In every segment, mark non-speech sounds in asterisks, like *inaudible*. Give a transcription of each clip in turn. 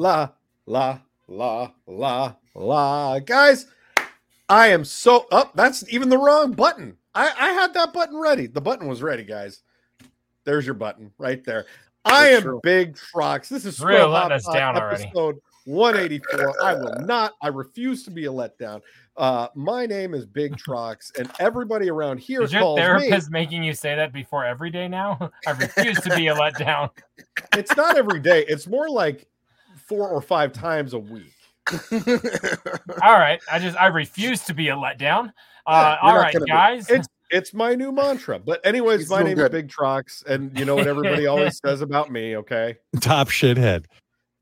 La, la, la, la, la. Guys, I am so up. Oh, that's even the wrong button. I, I had that button ready. The button was ready, guys. There's your button right there. I am true. Big Trox. This is Really Scrub letting us down already. 184. I will not. I refuse to be a letdown. Uh, my name is Big Trox, and everybody around here Is your calls me. therapist making you say that before every day now? *laughs* I refuse to be a letdown. It's not every day. It's more like four or five times a week. *laughs* All right. I just I refuse to be a letdown. Uh, Yeah, all you're not right, gonna be. guys. It's it's my new mantra. But anyways, He's my doing name good. is Big Trox, and you know what everybody always *laughs* says about me. Okay, Top shithead.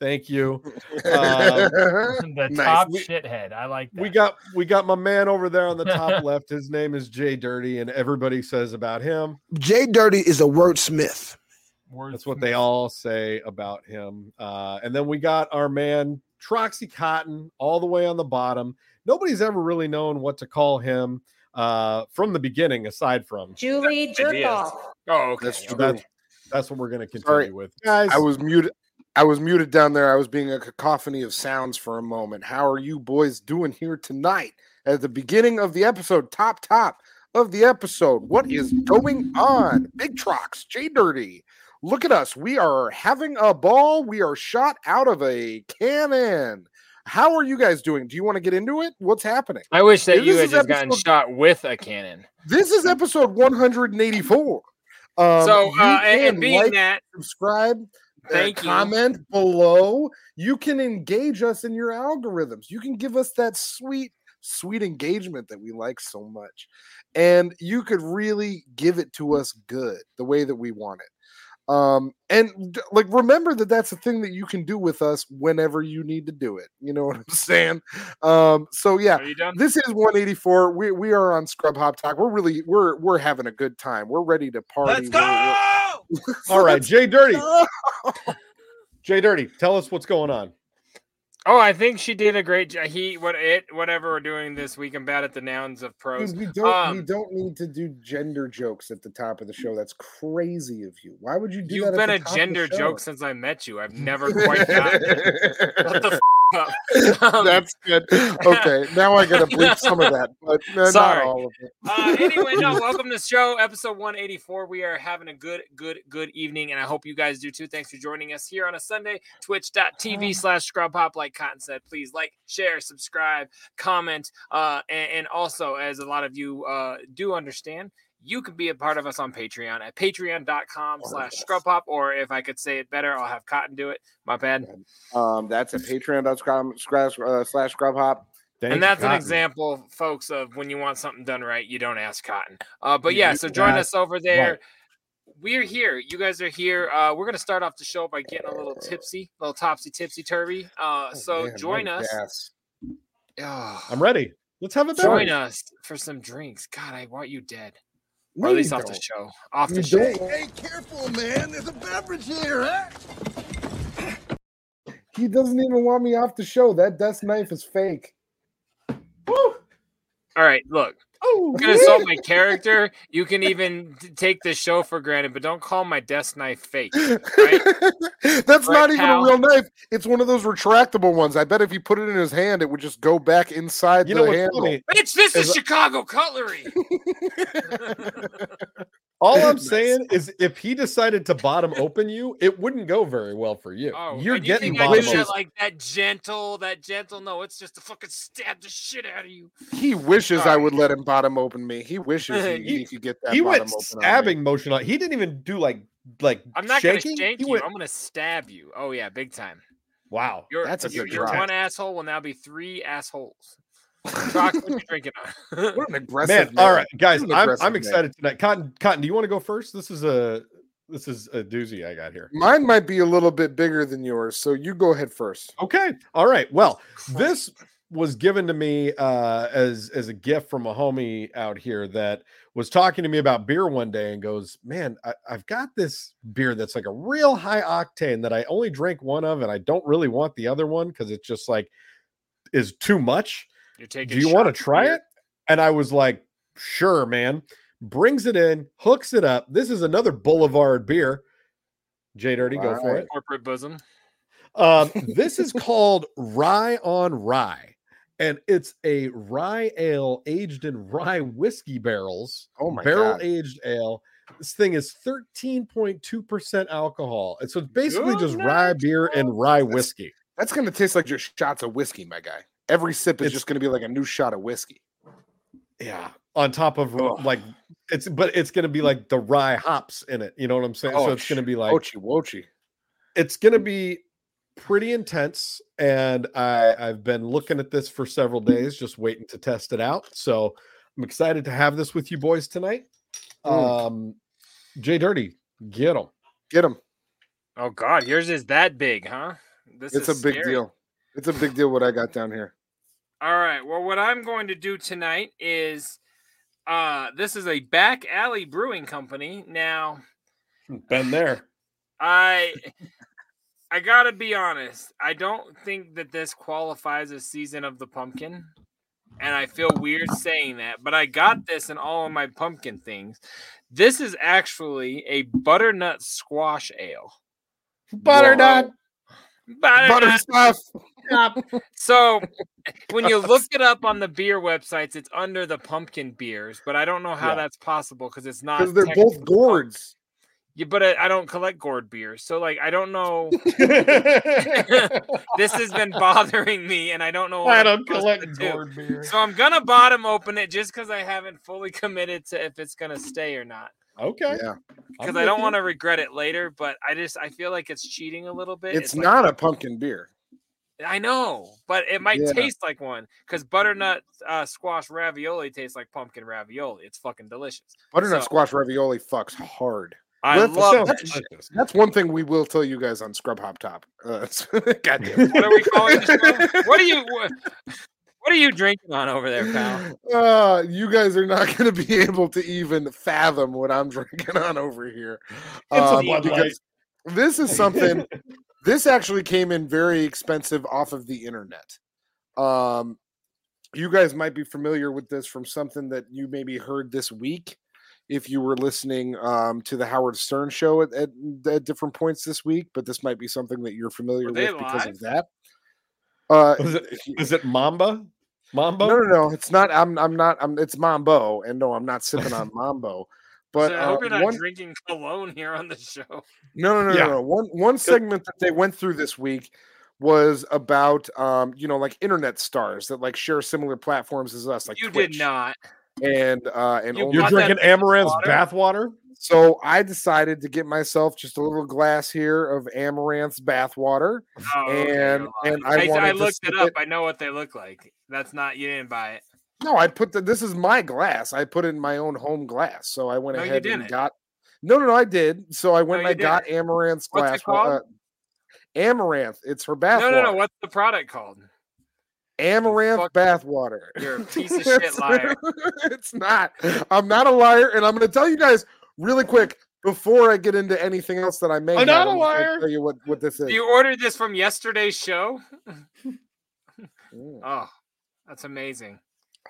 thank you. Um, *laughs* the Nice. top We- shithead. I like that. we got we got my man over there on the top left. His name is Jay Dirty, and everybody says about him. Jay Dirty is a wordsmith. Words That's what they all say about him. Uh, and then we got our man Troxy Cotton all the way on the bottom. Nobody's ever really known what to call him uh, from the beginning, aside from Julie Jerkoff. Oh, okay. That's true. that's that's what we're going to continue Sorry. with, guys. I was muted. I was muted down there. I was being a cacophony of sounds for a moment. How are you boys doing here tonight? At the beginning of the episode, top top of the episode, what is going on? Big Trox, J Dirty. Look at us. We are having a ball. We are shot out of a cannon. How are you guys doing? Do you want to get into it? What's happening? I wish that This you had just gotten shot with a cannon. This is episode 184. Um, so, you uh, and, being like, that, subscribe, uh, Thank you. comment below. You can engage us in your algorithms. You can give us that sweet, sweet engagement that we like so much. And you could really give it to us good, the way that we want it. Um, and like remember that that's a thing that you can do with us whenever you need to do it. You know what I'm *laughs* saying? Um, so yeah, are you done? this is 184. We we are on Scrub Hop Talk. We're really we're we're having a good time. We're ready to party. Let's We're- go! we're- *laughs* all right, Jay Dirty. go! Jay Dirty, tell us what's going on. Oh, I think she did a great job. He, what it, whatever we're doing this week. I'm bad at the nouns of pros. Dude, we don't we Um, don't need to do gender jokes at the top of the show. That's crazy of you. Why would you do You've that? at been the a top gender joke since I met you. I've never quite got it. *laughs* Shut the f- up. *laughs* *laughs* Um, That's good. Okay, now I gotta bleep some of that, but uh, not Sorry. all of it. uh, anyway, no, *laughs* welcome to the show, episode 184. We are having a good, good, good evening, and I hope you guys do too. Thanks for joining us here on a Sunday. Twitch.tv slash scrub hop, like Cotton said. Please like, share, subscribe, comment, uh, and, and also, as a lot of you uh, do understand, you can be a part of us on Patreon at patreon.com slash scrub hop, or if I could say it better, I'll have Cotton do it. My bad. Um, that's at patreon.com slash uh, slash scrub hop. Thank and that's an example, folks, of when you want something done right, you don't ask Cotton. Uh, but Yeah, yeah, so join us over there. right. We're here. You guys are here. Uh, we're gonna start off the show by getting a little tipsy, a little topsy tipsy turvy. Uh, so Oh, Man, join us. gas. Oh, I'm ready. Let's have a join us for some drinks. God, I want you dead. No, or at least off the don't. show. Off the You show. don't. Hey, careful, man. There's a beverage here, huh? He doesn't even want me off the show. That desk knife is fake. All right, look. Oh, I'm gonna insult my character. You can even t- take the show for granted, but don't call my desk knife fake. Right? *laughs* That's Right, not even pal? a real knife. It's one of those retractable ones. I bet if you put it in his hand, it would just go back inside You the know handle. funny? Bitch, this is Is- Chicago cutlery. *laughs* *laughs* All I'm saying is, if he decided to bottom open you, it wouldn't go very well for you. Oh, You're and you getting think I bottom that like that gentle, that gentle. No, it's just to fucking stab the shit out of you. He wishes I would let him bottom open me. He wishes he, *laughs* He- he could get that he bottom went open stabbing motion on. He didn't even do like like I'm not shaking. gonna shank He you. went- I'm gonna stab you. Oh yeah, big time. wow, Your That's a your, good your drop. one asshole will now be three assholes. Talk what you drinking on. on. *laughs* What an aggressive man! All right, guys, This is an I'm I'm man. excited tonight. Cotton, Cotton, do you want to go first? This is a this is a doozy I got here. Mine might be a little bit bigger than yours, so you go ahead first. Okay. All right. Well, this was given to me uh, as as a gift from a homie out here that was talking to me about beer one day and goes, "Man, I, I've got this beer that's like a real high octane that I only drink one of, and I don't really want the other one because it's just like is too much. You're taking. Do you want to try beer. it?" And I was like, "Sure, man." Brings it in, hooks it up. This is another Boulevard beer. J Dirty, go for it. Corporate bosom. Um, *laughs* this is called Rye on Rye, and it's a rye ale aged in rye whiskey barrels. Oh my barrel God. aged ale. This thing is 13.2% alcohol. And so it's basically just rye beer and rye whiskey. That's gonna taste like just shots of whiskey, my guy. Every sip is It's- just gonna be like a new shot of whiskey. Yeah. On top of Ugh. like it's but it's gonna be like the rye hops in it. You know what I'm saying? so Oh, it's gonna be like Wochi wochi. it's going to be pretty intense and i i've been looking at this for several days just waiting to test it out so i'm excited to have this with you boys tonight Mm. um jay dirty get them Get him. Oh God, yours is that big, huh? This It's a big scary. deal. It's a big deal what I got down here. All right. Well, what I'm going to do tonight is uh this is a back alley brewing company. Now, been there I I got to be honest. I don't think that this qualifies as season of the pumpkin. And I feel weird saying that, but I got this in all of my pumpkin things. This is actually a butternut squash ale. butternut Butter Butternut stuff. So *laughs* when you look it up on the beer websites, it's under the pumpkin beers, but I don't know how Yeah. that's possible because it's not Because they're both gourds. Yeah, but I, I don't collect gourd beers, so like I don't know. *laughs* this has been bothering me, and I don't know. I don't supposed collect to do. gourd beer So I'm gonna bottom open it just because I haven't fully committed to if it's gonna stay or not. Okay Yeah. Because I don't want to regret it later, but I just I feel like it's cheating a little bit. It's, like- not a pumpkin beer. I know, but it might Yeah. taste like one because butternut uh, squash ravioli tastes like pumpkin ravioli. It's fucking delicious. Butternut So- squash ravioli fucks hard. I That's- love that's- that shit. *laughs* That's one thing we will tell you guys on Scrub Hop Top. Uh, goddamn. *laughs* What are we calling the *laughs* show? What are you what, what are you drinking on over there, pal? Uh, you guys are not *laughs* going to be able to even fathom what I'm *laughs* drinking on over here. It's a Um, because Light. this is something. *laughs* this actually came in very expensive off of the internet. Um, you guys might be familiar with this from something that you maybe heard this week if you were listening um, to the Howard Stern show at, at, at different points this week, but this might be something that you're familiar Were with they because of that. Uh, is it, is it mamba mambo no, no, no. It's not. I'm. I'm not. I'm. It's Mambo, and no, I'm not sipping on Mambo. But So I uh, hope you're not one, drinking cologne here on the show. no, no, no, Yeah. no, no. One one segment that they went through this week was about, um, you know, like internet stars that like share similar platforms as us, like you Twitch did not. and uh, and You only- you're bought that drinking Amouranth's water? bathwater So I decided to get myself just a little glass here of Amouranth's bathwater, Oh, and you're and. I, wanted I, to looked it up. I know what they look like. That's not you didn't buy it. No, I put the. This is my glass. I put it in my own home glass. So I went No, ahead and got. No, no, no, I did. So I went No, and I you got Amouranth's What's glass. it called? uh, Amouranth. It's her bath. No, no, no. What's the product called? Amouranth bathwater. You're a *laughs* piece of shit liar. it's not. I'm not a liar, and I'm going to tell you guys really quick before I get into anything else that I may. I'm have, not a I'm liar. Tell you what what this is. You ordered this from yesterday's show? Mm. *laughs* Oh, that's amazing.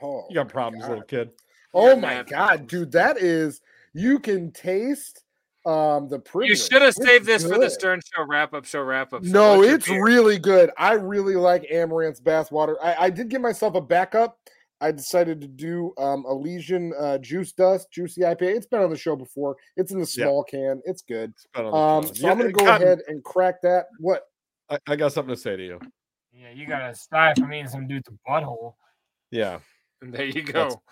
Oh, you got problems God. little kid Oh You're my mad. god, dude, that is you can taste um the pre. You should have saved this for the. Stern Show wrap up show wrap up. show. No, What's it's really good. I really like Amouranth's bathwater. I, I did give myself a backup. I decided to do um Elysian uh, Juice Dust Juicy IPA. It's been on the show before. It's in the Yeah. small can. It's good. It's been on the Um, so Yeah, I'm gonna go Cotton, ahead and crack that. What? I, I got something to say to you Yeah, you got to style for me and some dude's butthole. yeah And *laughs* There you That's- go.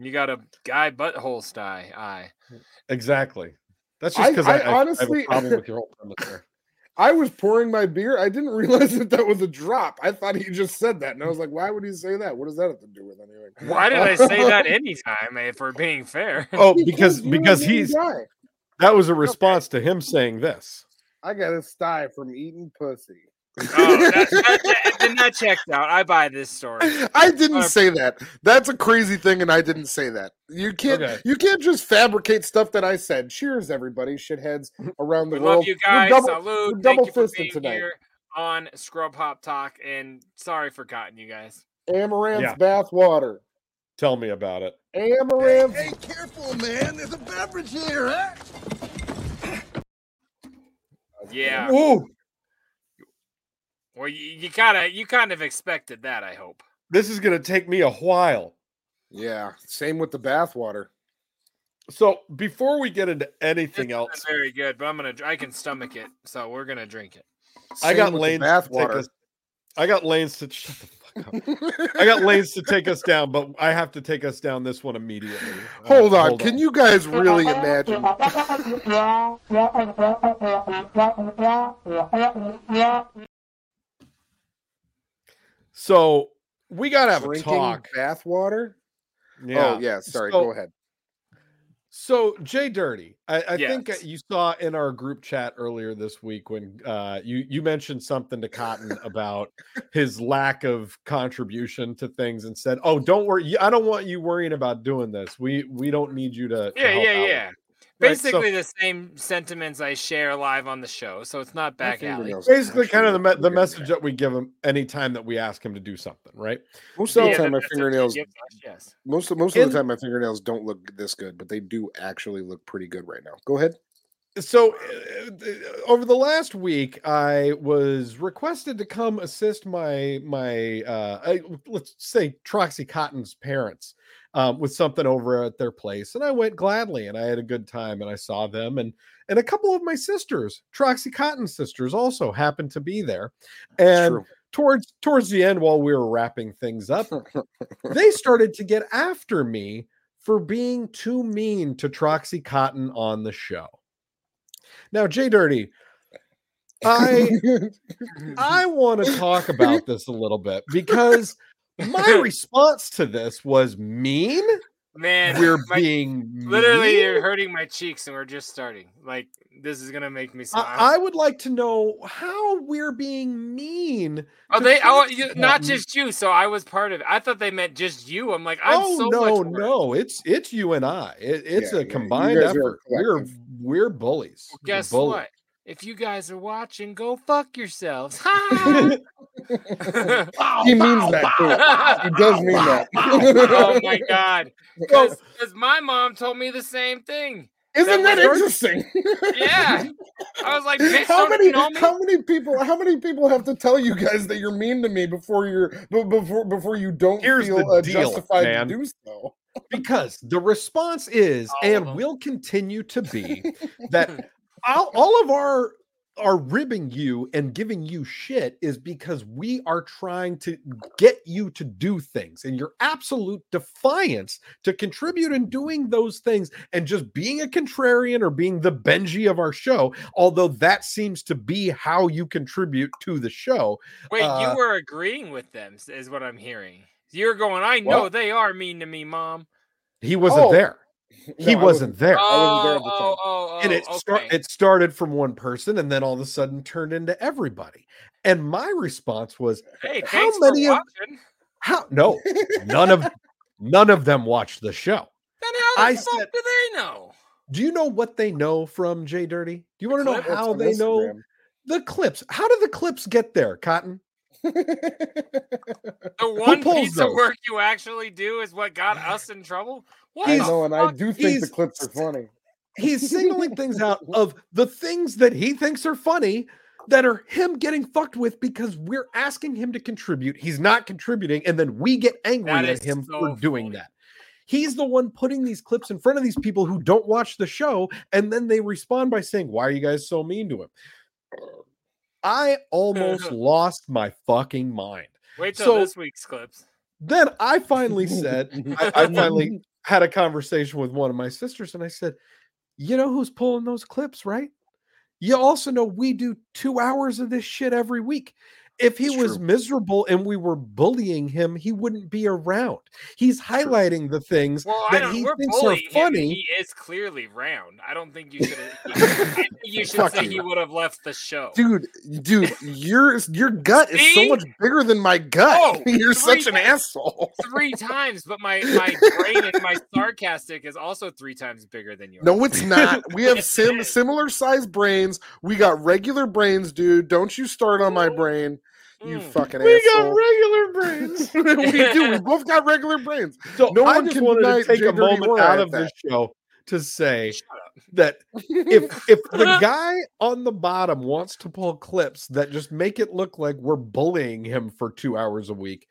You got a guy butthole sty eye. exactly that's just because I I, I, I honestly- have a problem *laughs* with your whole premise there I was pouring my beer. I didn't *laughs* realize that that was a drop. I thought he just said that, and I was like, "Why would he say that? What does that have to do with anything?" Why did I say that *laughs* anytime, if we're being fair? oh because you're because mean he's guy. That was a response to him saying this. I got a sty from eating pussy. Oh, that, that, that, then *laughs* that checks out. I buy this story. I didn't Uh, say that. That's a crazy thing, and I didn't say that. You can't. Okay. You can't just fabricate stuff that I said. Cheers, everybody, shitheads around the We world. love you You're guys. double- Salute. you're Thank double you for fisted being tonight. here on Scrub Hop Talk. And sorry for cutting you guys. Amouranth Yeah. bath water. Tell me about it. Amouranth. Hey careful, man. There's a beverage here, huh? Yeah. Ooh, Well, you, you kind of you kind of expected that. I hope. this is gonna take me a while. Yeah. Same with the bathwater. So before we get into anything It's else, very good, but I'm gonna. I can stomach it, so we're gonna drink it. I got Same with the lanes. bath to take us- I got lanes to shut the fuck up. I got lanes to take us down, but I have to take us down this one immediately. Uh, Hold on. Can you guys really imagine? *laughs* So we gotta have a drinking talk. bath water? Yeah. Oh, yeah. Sorry. So- go ahead. So Jay Dirty, I, I think uh, you saw in our group chat earlier this week when uh, you you mentioned something to Cotton about his lack of contribution to things and said, "Oh, don't worry, I don't want you worrying about doing this. We we don't need you to." to Yeah, help yeah, out yeah. It." Right, so- Basically the same sentiments I share live on the show, so it's not back alley. fingernails Basically, kind of the me- the message that we give him anytime that we ask him to do something, right? Most So- of the time, my fingernails. us, Yes. Most of most of In- the time, my fingernails don't look this good, but they do actually look pretty good right now. Go ahead. so uh, over the last week i was requested to come assist my my uh I- let's say troxy cotton's parents um, with something over at their place and i went gladly and i had a good time and i saw them and and a couple of my sisters troxy cotton sisters also happened to be there and true. towards towards the end while we were wrapping things up they *laughs* started to get after me for being too mean to Troxy Cotton on the show. Now, Jay Dirty, I *laughs* I want to talk about this a little bit because my *laughs* response to this was mean. Man, We're *laughs* my- being literally mean? you're hurting my cheeks and we're just starting. Like this is gonna make me smile. I, I would like to know how we're being mean. oh, they oh Troxy you, not just you, so I was part of it. I thought they meant just you. I'm like, I'm oh so no, much worse. no, it's it's you and I. It, it's Yeah, a combined guys are a effort. We're we're bullies. Well, We're guess bullies. what? If you guys are watching, go fuck yourselves. *laughs* Ha! *laughs* he means that too. He does mean that. oh my *laughs* god. Because my mom told me the same thing. Isn't That that interesting? Yeah. I was like, bitch, how many you know me? how many people how many people have to tell you guys that you're mean to me before you're be- before before you don't Here's feel uh, deal, justified man. to do so? because the response is All and will continue to be that all, all of our our ribbing you and giving you shit is because we are trying to get you to do things and your absolute defiance to contribute in doing those things and just being a contrarian or being the Benji of our show although that seems to be how you contribute to the show Wait, uh, you were agreeing with them, is what I'm hearing. You're going, I know What? they are mean to me, mom. he wasn't Oh, there *laughs* he No, I wasn't there. Oh, wasn't there at the oh, time. oh, oh, and it oh, start, it started from one person and then all of a sudden turned into everybody. And my response was Hey, how many of- watching. how no none of none of them watched the show. Then how the I fuck said- do they know? do you know what they know from jay dirty? Do you want to know how on they know the clips? How do the clips get there cotton? *laughs* The one pulls piece of work you actually do is what got *sighs* us in trouble. What I know, and I do think the clips are funny. he's signaling things out of the things that he thinks are funny that are him getting fucked with because we're asking him to contribute. He's not contributing, and then we get angry That at him so for doing funny. that. He's the one putting these clips in front of these people who don't watch the show, and then they respond by saying, Why are you guys so mean to him? I almost *laughs* lost my fucking mind. Wait till so- this week's clips. Then I finally said, I, I finally *laughs* had a conversation with one of my sisters, and I said, You know who's pulling those clips, right? You also know we do two hours of this shit every week. If he It's was true. miserable and we were bullying him, he wouldn't be around. He's highlighting the things Well, that he We're thinks are bullying him. funny. He is clearly round. I don't think you should. *laughs* I you should Fuck say you. he would have left the show. Dude, dude, your your gut is so much bigger than my gut. Oh, *laughs* You're three such an times. asshole. Three times, but my *laughs* my brain and my sarcastic is also three times bigger than yours. No, it's not. We have sim- similar sized brains. We got regular brains, dude. Don't you start on my brain. You Mm. fucking We asshole. got regular brains. *laughs* we do. *laughs* We both got regular brains. So No I one just can wanted to take Jay a moment out I of at this show to say that if *laughs* if the guy on the bottom wants to pull clips that just make it look like we're bullying him for two hours a week,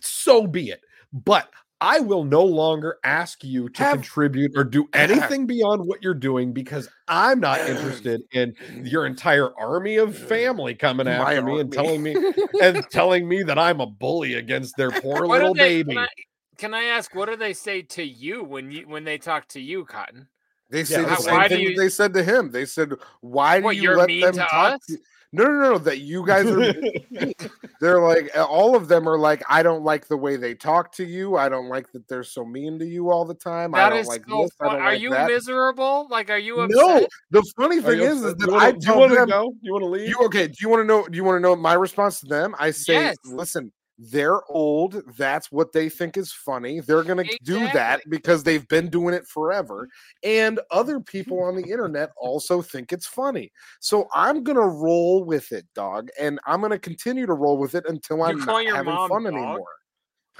so be it. But I will no longer ask you to Have- contribute or do anything *clears throat* beyond what you're doing because I'm not interested *clears throat* in your entire army of family coming My after me and telling me *laughs* and telling me that I'm a bully against their poor What little they- baby. Can I, can I ask what do they say to you when you when they talk to you, Cotton? They say how- the same thing you- they said to him. They said, "Why do What, you let them to talk?" to-" No, no, no. That you guys are. *laughs* they're like all of them are like, I don't like the way they talk to you. I don't like that they're so mean to you all the time. I don't is like so this. I don't Are like you that. miserable? Like, are you upset? No, the funny thing is, is that wanna- I do you want to them, go? You want to leave? you okay? Do you want to know? Do you want to know my response to them? I say, Yes. listen, they're old. That's what they think is funny. They're gonna do that because they've been doing it forever, and other people on the *laughs* internet also think it's funny. So I'm gonna roll with it, dog, and I'm gonna continue to roll with it until You I'm not your having mom fun dog? anymore.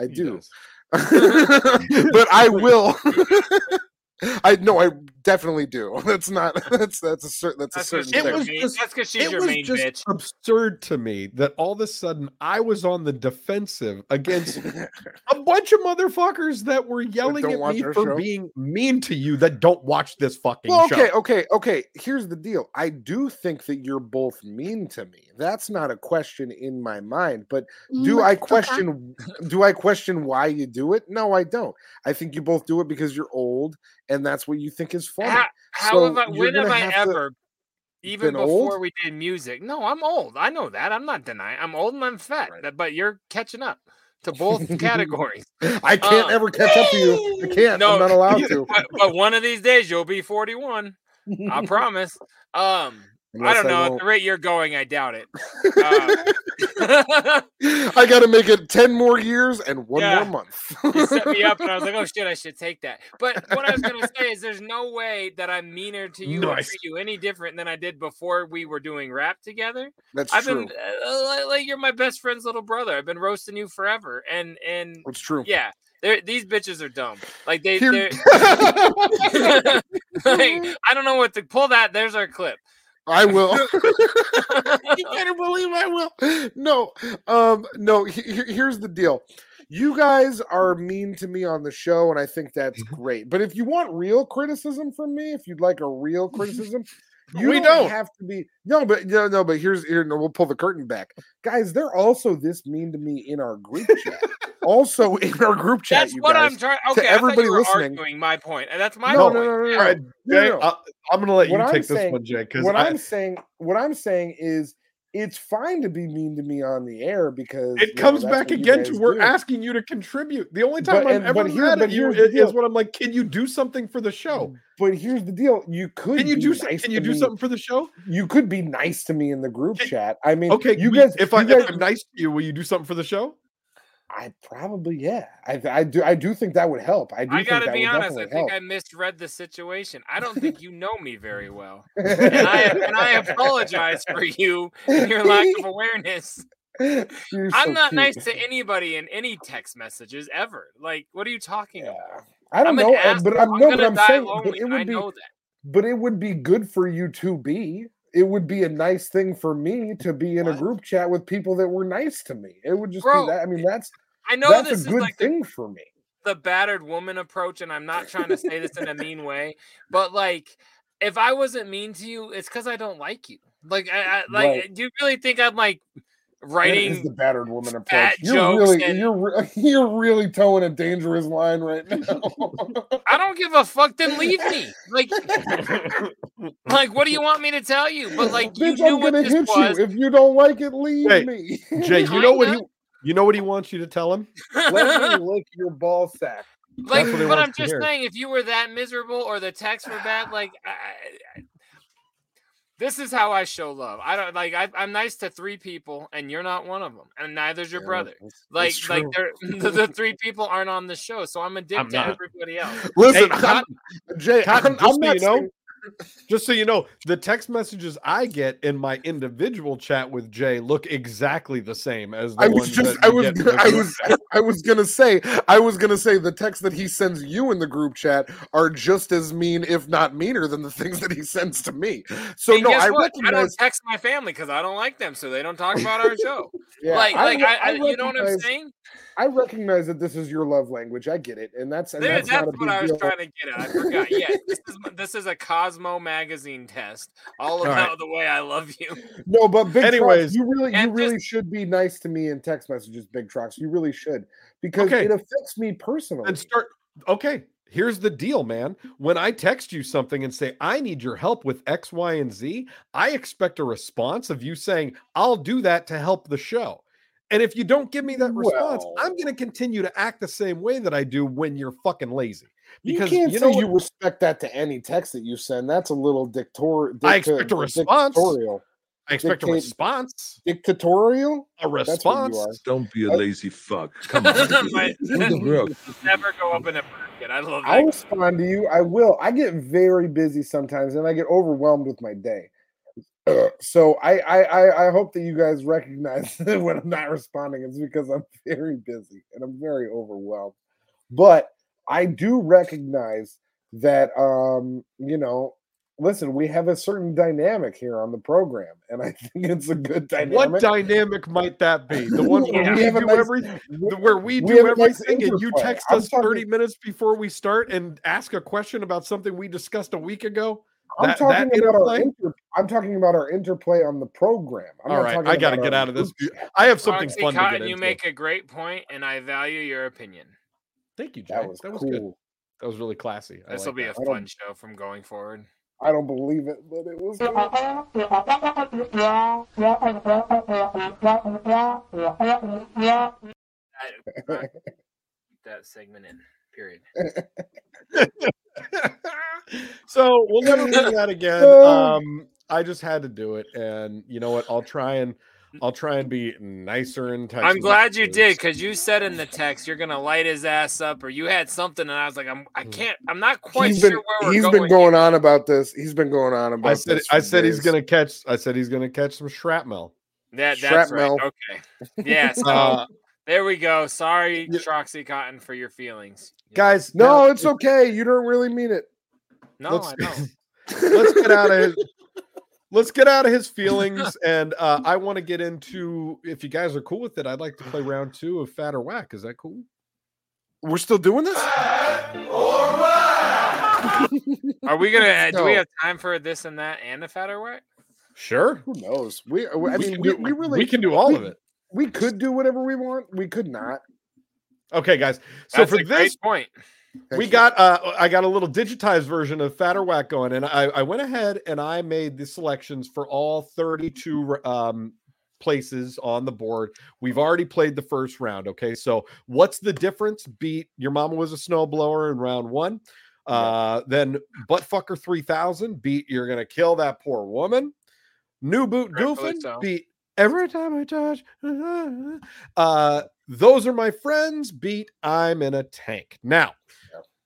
I He do, *laughs* but I *laughs* will. *laughs* I know I definitely do. *laughs* That's not. *laughs* That's that's a certain. That's, That's a certain she's thing. was just- That's because she's it your was main just bitch. absurd to me that all of a sudden I was on the defensive against a bunch of motherfuckers that were yelling don't at me for show? being mean to you that don't watch this fucking Well, show. okay, okay, okay. Here's the deal. I do think that you're both mean to me. That's not a question in my mind. But mm, do I question? Do I question why you do it? No, I don't. I think you both do it because you're old, and that's what you think is funny. How, how So have I, when have I to- ever, even been old? before we did music? No, I'm old. I know that. I'm not denying. I'm old and I'm fat. Right. But you're catching up to both *laughs* categories. I can't Uh, ever catch up to you. I *laughs* can't. No, I'm not allowed *laughs* to. But, but one of these days you'll be 41. I promise. Um, I don't know. At the rate you're going, I doubt it. Uh, *laughs* *laughs* I got to make it ten more years and one Yeah. more month. you set me up, and I was like, *laughs* "Oh shit, I should take that." But what I was gonna say is, there's no way that I'm meaner to you or treat you any different than I did before we were doing rap together. That's I've true. been uh, like, like you're my best friend's little brother. I've been roasting you forever, and and It's true. yeah, they're, these bitches are dumb. Like they, they're like, I don't know what to pull that. There's our clip. I will. *laughs* *laughs* you better believe I will. No, um, no. he- he- here's the deal. You guys are mean to me on the show, and I think that's Mm-hmm. great. But if you want real criticism from me, if you'd like a real *laughs* criticism, you We don't, don't. have to be. No, but no, no. But here's here. No, we'll pull the curtain back, guys. They're also this mean to me in our group chat. also *laughs* in our group chat, That's you what guys. I'm trying. Okay, I everybody you were listening- arguing my point, and that's my no, point. no, no, no, no. All right, Jay, no. I, am gonna let you What I'm take this saying- one, Jake. because what I, I'm saying, what I'm saying is, it's fine to be mean to me on the air because it comes that's back again to we're do. asking you to contribute. The only time But- I'm and- ever here- mad at you is, when I'm like, "Can you do something for the show? Mm, but here's the deal: you could Can you do nice Can you do me. something for the show? You could be nice to me in the group Can- chat. I mean, Okay, you guys. If you I guys, if I'm nice to you, will you do something for the show? I probably yeah. I I do I do think that would help. I do. I think gotta that be would honest. I think help. I misread the situation. I don't think you know me very *laughs* well, and I and I apologize for you and your lack of awareness. *laughs* I'm so not cute. nice to anybody in any text messages ever. Like, what are you talking about? I don't I'm know, but. I'm no, but I'm saying, but it I would be, know that. but it would be good for you to be. It would be a nice thing for me to be in a group chat with people that were nice to me. It would just Bro, be that. I mean, that's I know that's this a is good like the, thing for me. the battered woman approach, and I'm not trying to say this in a mean way, but like, if I wasn't mean to you, it's because I don't like you. Like, I, I like, Right. do you really think I'm like That is writing the battered woman approach. You're really, and- you're, *laughs* you're really towing a dangerous line right now. *laughs* I don't give a fuck. Then leave me. Like, *laughs* like, what do you want me to tell you? But like, you Bitch, knew I'm what gonna this hit was. you if you don't like it. Leave Hey, me. Jay, you know what he you know what he wants you to tell him? Let me lick your ball sack. Like, what but I'm just hear. saying, if you were that miserable or the texts were bad, like, I, I- this is how I show love. I don't like. I, I'm nice to three people, and you're not one of them, and neither's your Yeah, brother. that's- Like, that's like true. they're, *laughs* the, the three people aren't on the show, so I'm a dick I'm to not. everybody else. Listen, Hey, I'm- Jay, Cotton, I'm, I'm not you know, saying- just so you know, the text messages I get in my individual chat with Jay look exactly the same as the I was ones just, that I was, gonna, I group was, I was gonna say, I was gonna say, the text that he sends you in the group chat are just as mean, if not meaner, than the things that he sends to me. So And no, I what? I don't text my family because I don't like them, so they don't talk about our *laughs* show. yeah, like, like re- I, I, you know what I'm saying? I recognize that this is your love language. I get it, and that's and There- that's, that's not a what big I was deal. trying to get at. I forgot. Yeah, this is this is a Cosmo magazine test, all All about right. the way I love you. No, but big Anyways, Anyways, you really, you and really should be nice to me in text messages, Big Trox. You really should because Okay. it affects me personally. and start okay here's the deal man when i text you something and say i need your help with x y and z i expect a response of you saying i'll do that to help the show and if you don't give me that response i'm going to continue to act the same way that i do when you're fucking lazy because you can't you know say what? you respect that to any text that you send. That's a little dictator. I expect a response. Dictatorial. i expect a response Dictatorial. a response. Don't be a lazy fuck. Come on. *laughs* My- Do the work. *laughs* Never go up in a bracket. I love I'll respond to you. I will. I get very busy sometimes, and I get overwhelmed with my day. So I, I I I hope that you guys recognize *laughs* that when I'm not responding, it's because I'm *laughs* very busy and I'm very overwhelmed. But I do recognize that um, you know, listen, we have a certain dynamic here on the program, and I *laughs* think it's a good dynamic. what dynamic might that be the one where Yeah. we do nice- everything where we we do a nice everything and you text us 30 minutes before we start and ask a question about something we discussed a week ago I'm that- talking that about interplay? inter, I'm talking about our interplay on the program. I'm All not right, I got to get out of this. I have something Roxy fun to Cotton, get you into. make a great point, and I value your opinion. Thank you, Jay. That was that was cool. good. That was really classy. I This will like be that. a I don't- fun show from going forward. I don't believe it, but it was. That, that segment in. Period. *laughs* so we'll never do *laughs* that again. Um, I just had to do it, and you know what? I'll try and I'll try and be nicer in text. I'm glad you did because you said in the text you're gonna light his ass up, or you had something, and I was like, I'm, I can't, I'm not quite He's sure been where we're he's going. been going on about this. He's been going on about. I said this I for said he's gonna catch. I said he's gonna catch some shrapnel. That, that's right. Shrapnel. Okay. Yeah. *laughs* So Uh, there we go. Sorry, Yeah. Troxy Cotton, for your feelings. Yeah. guys, No, now, it's okay. You don't really mean it. No, let's- I know. *laughs* let's get out of his let's get out of his *laughs* feelings and uh i want to get into if you guys are cool with it i'd like to play round two of Phat or Wack is that cool We're still doing this. *laughs* Are we gonna? Do we have time for this and that and the or wet? sure Who knows? We. I mean, can we, do- we really we can do all we- of it we could do whatever we want. We could not. okay guys so That's for a this great point. Thank we you. got uh i got a little digitized version of Phat or Wack going and i i went ahead and i made the selections for all 32 um places on the board. We've already played the first round okay? So what's the difference? Beat your mama was a snowblower in round one. Uh then buttfucker 3000 beat you're gonna kill that poor woman. New boot goofing so. beat every time i touch *laughs* uh those are my friends. Beat i'm in a tank. Now.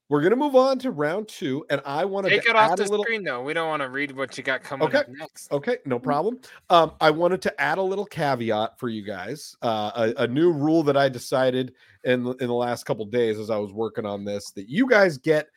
We're gonna move on to round two and i want to Take it off the little screen though. We don't want to read what you got coming Okay. up next. Okay, no problem. Um, I wanted to add a little caveat for you guys. Uh, a, a new rule that I decided in the- in the last couple days as I was working on this that you guys get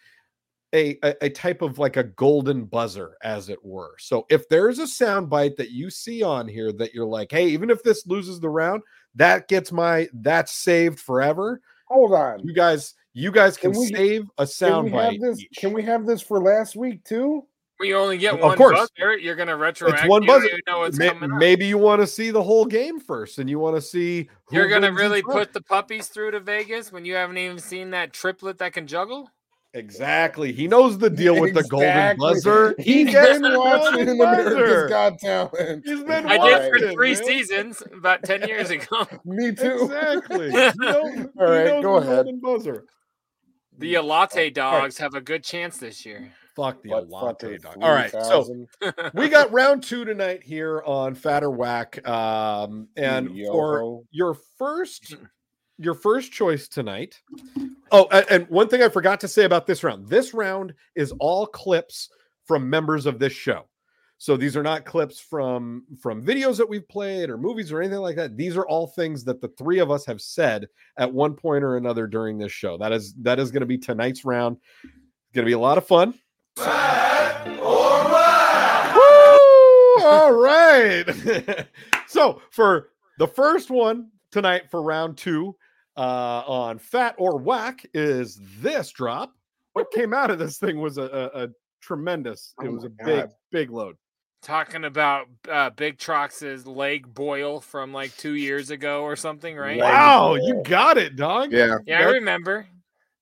a, a a type of like a golden buzzer, as it were. So if there's a sound bite that you see on here that you're like, hey, even if this loses the round, that gets my that's saved forever. Hold on. You guys, you guys can, Can we- save a Can sound we this? Can we have this for last week too? Well, you only get Of one course. buzzer. You're gonna retroact. It's one buzzer. even know what's May- coming maybe you want to see the whole game first, and you want to see. who You're gonna really each round. put the puppies through to Vegas when you haven't even seen that triplet that can juggle? exactly. He knows the deal with the golden Exactly. buzzer. He He's gets been the watching golden *laughs* America's buzzer. Got Talent. He's been I did for three man. seasons about 10 years ago. *laughs* Me too. Exactly. *laughs* He knows- All right, go ahead. golden Buzzer. The Elate dogs have a good chance this year. Fuck the But latte fucking dog. All right, so we got round two tonight here on Phat or Wack. Um, and for Yo-ho. your first your first choice tonight. Oh, and one thing I forgot to say about this round. This round is all clips from members of this show. So these are not clips from from videos that we've played or movies or anything like that. These are all things that the three of us have said at one point or another during this show. That is that is going to be tonight's round. It's going to be a lot of fun. Woo! All right. *laughs* so for the first one tonight for round two uh, on Phat or Wack is this drop. What came out of this thing was a, a, a tremendous. It Oh was my a big, big load. Talking about uh, Big Trox's leg boil from like two years ago or something, right? Wow, you got it, dog. Yeah. Yeah, I remember.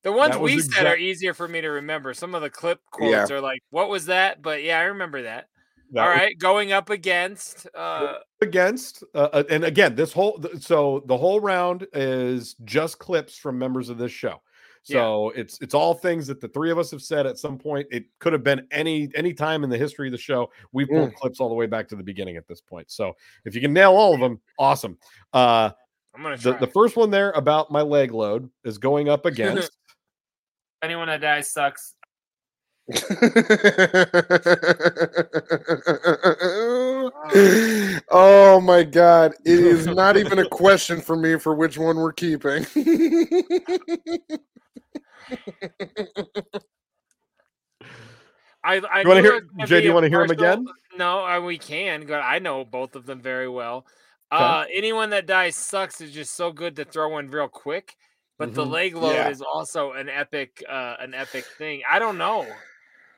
The ones that was we said are easier for me to remember. Some of the clip quotes Yeah. are like, "What was that?" But yeah, I remember that. that All was right, going up against. Uh, against uh, uh, and again this whole so the whole round is just clips from members of this show Yeah. so it's it's all things that the three of us have said at some point. It could have been any any time in the history of the show. We pulled clips all the way back to the beginning at this point. So if you can nail all of them awesome. Uh I'm gonna the, the first one there about my leg load is going up *laughs* against Anyone that dies sucks. *laughs* *laughs* oh my god it is not even a *laughs* question for me for which one we're keeping I, I You wanna hear- it was gonna Jay, do you wanna hear partial- again? No, uh, we can. but I know both of them very well. Okay. Uh, anyone that dies sucks is just so good to throw in real quick. But the Mhm. leg load Yeah. is also an epic, uh, an epic thing. I don't know.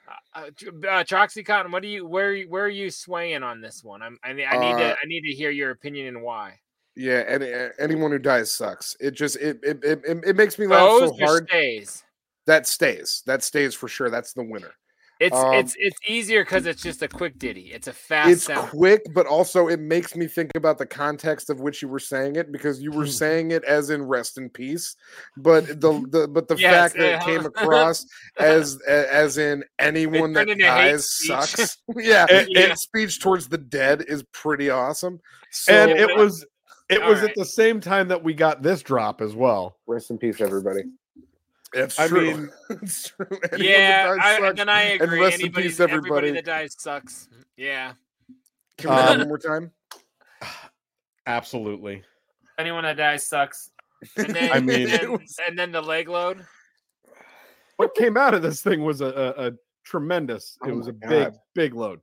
Uh, uh, uh, Troxy Cotton, what do you where where are you swaying on this one? I'm, I, I need Uh, to I need to hear your opinion and why. yeah any, anyone who dies sucks it just it it, it, it makes me laugh Those so hard stays. that stays that stays for sure that's the winner It's Um, it's it's easier because it's just a quick ditty. It's a fast it's sound. quick, but also it makes me think about the context of which you were saying it because you were Hmm. saying it as in rest in peace, but the, *laughs* the but the Yes, fact that it uh-huh. came *laughs* across as as in anyone that turned into hate dies sucks. *laughs* yeah, It- hate it- speech towards the dead is pretty awesome. So and it was it All was right. at the same time that we got this drop as well rest in peace, everybody. It's I true. mean- *laughs* it's true. Anyone Yeah, dies I, sucks. then I And agree. rest in peace, everybody everybody. that dies sucks. Yeah. Can we have Um, *laughs* one more time? *sighs* absolutely Anyone that dies sucks. And then, *laughs* I mean- then- was- and then the leg load. what came out of this thing was a, a, a tremendous it Oh was my a big big load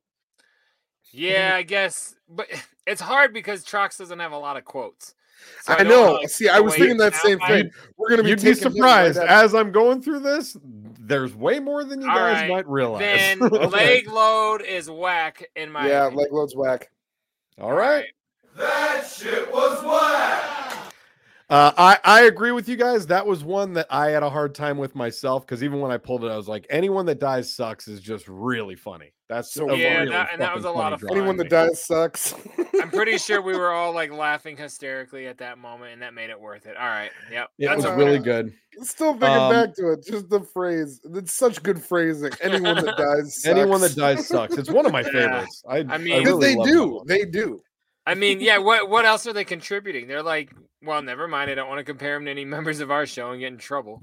Yeah, I guess, but *sighs* it's hard because Trox doesn't have a lot of quotes. So I don't know. like, See, I was thinking that same sounds. thing. We're gonna be You'd be taking hits right surprised as I'm going through this. There's way more than you All guys right, might realize. Then *laughs* leg load is whack in my Yeah, opinion. leg loads whack. All right. That shit was whack. Uh, I I agree with you guys. That was one that I had a hard time with myself because even when I pulled it, I was like, anyone that dies sucks is just really funny. That's So a Yeah, really that- and that was a lot of fun. Anyone to that me. dies sucks. *laughs* I'm pretty sure we were all like laughing hysterically at that moment, and that made it worth it. All right, yep, It that's was okay. really good. Still thinking Um, back to it, just the phrase. It's such good phrasing. *laughs* Anyone that dies sucks. *laughs* Anyone that dies sucks. It's one of my Yeah. favorites. I, I mean- I really they do. They do. I mean, yeah. What what else are they contributing? They're like, well, never mind. I don't want to compare them to any members of our show and get in trouble.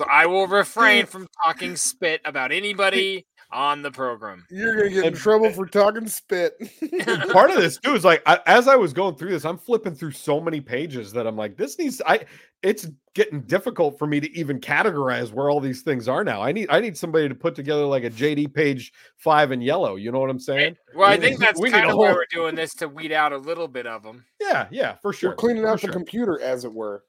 So I will refrain from talking spit about anybody on the program. You're gonna get in trouble for talking spit. *laughs* Part of this too is like I, as I was going through this, I'm flipping through so many pages that I'm like, this needs. I it's getting difficult for me to even categorize where all these things are now. I need I need somebody to put together like a JD page five in yellow. You know what I'm saying? Well, I We- think that's we kind a of why we're doing this to weed out a little bit of them. Yeah, yeah, for sure. We're cleaning for out the sure. computer, as it were.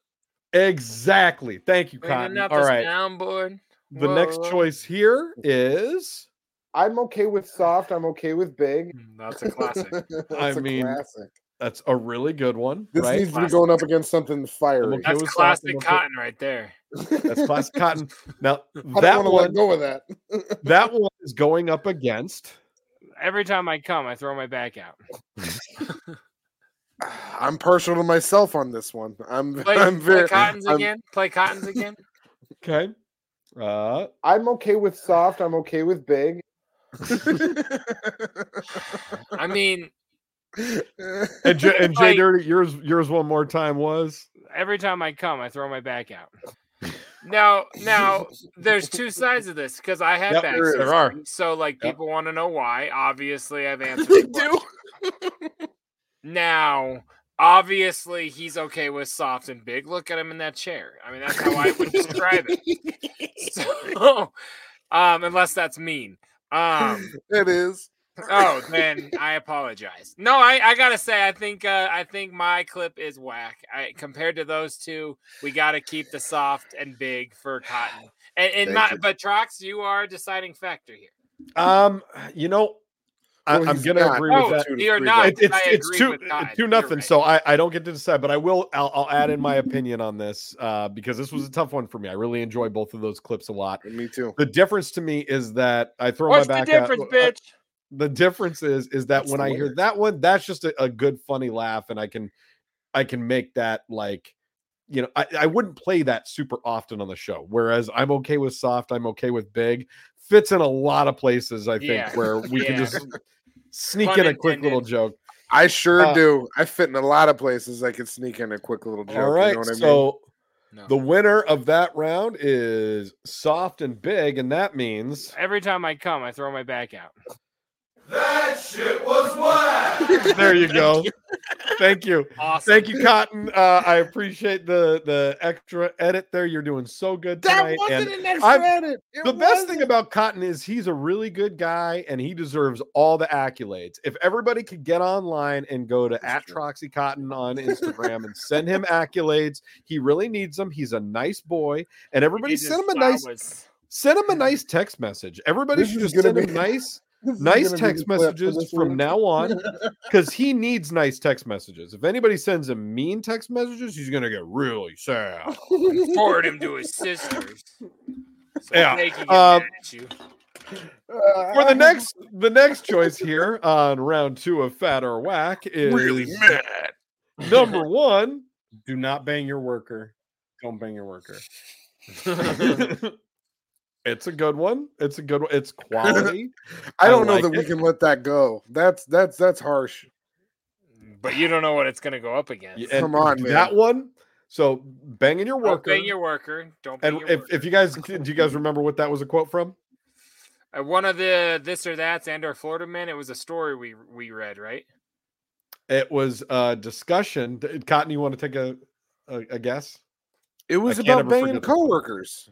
Exactly. Thank you, Cleaning Cotton. up All the right. soundboard. the next Whoa. choice here is I'm okay with soft. I'm okay with big. Mm, That's a classic. *laughs* That's a mean, classic. that's a really good one, This right? needs to be going up against something fiery. okay That's with soft, classic okay- cotton right there. That's classic *laughs* cotton. Now I don't that one, let go of that. that *laughs* one is going up against. Every time I come, I throw my back out. I'm partial to myself on this one. I'm *laughs* Play, I'm play very cottons I'm, again. Play cottons again. *laughs* Okay. Uh, I'm okay with soft. I'm okay with big. *laughs* I mean, and J, and Jay Like- Dirty, yours yours one more time was every time I come, I throw my back out. Now, now, there's two sides of this because I have Yep, back. there is. There are. So, like, Yep. people want to know why. Obviously, I've answered. They do. Question. Now, obviously, he's okay with soft and big. Look at him in that chair. I mean, that's how I would describe it. *laughs* So, um, unless that's mean. Um, *laughs* It is. oh, then I apologize. No, I, I gotta say, I think uh, I think my clip is whack. I, compared to those two, we got to keep the soft and big for cotton. And, and my, but Trox, you are a deciding factor here. um, you know, I, Well, I'm gonna not. agree Oh, with that. Two you're not. votes. It- it's it's two with two nothing. right. So I I don't get to decide, but I will. I'll, I'll add in my opinion on this uh, because this was a tough one for me. I really enjoy both of those clips a lot. Me too. The difference to me is that I throw What's my the back out- difference, uh, bitch? the difference is is that That's when the I hear that one, that's just a, a good funny laugh, and I can I can make that like you know I, I wouldn't play that super often on the show. Whereas I'm okay with soft, I'm okay with big. Fits in a lot of places, I think, Yeah. where we can just sneak Pun in a quick little joke. I sure Uh, do. I fit in a lot of places. I could sneak in a quick little joke. All right, You know what I mean? so No. the winner of that round is soft and big, and that means Every time I come, I throw my back out. That shit was whack. *laughs* there you go. Thank you. Awesome. Thank you, Cotton. Uh, I appreciate the the extra edit there. You're doing so good tonight. and an extra I'm- edit. It the best thing about Cotton is he's a really good guy and he deserves all the accolades. If everybody could get online and go to at Troxy Cotton on Instagram and send him accolades, he really needs them. He's a nice boy, and everybody send him just a nice send him a nice text message. Everybody This should just send be- him nice This is nice text the clip for messages from week. now on *laughs* because he needs nice text messages. If anybody sends him mean text messages, he's gonna get really sad. Forward him to his *laughs* sisters. So Yeah, they can get um, mad at you. For the next the next choice here on round two of Phat or Wack is really mad. number one. Do not bang your worker. Don't bang your worker. *laughs* it's a good one. It's a good one. It's *laughs* quality. I I don't know like that we can let that go. That's that's that's harsh. But you don't know what it's going to go up against. And Come on, man. that one. So banging your Don't worker. bang your worker. Don't bang and your if, worker. if you guys do you guys remember what that was a quote from? Uh, one of the this or that's and or Florida man, it was a story we we read, right? It was a discussion. D- Cotton, you want to take a a, a guess? It was about banging forget this one. coworkers.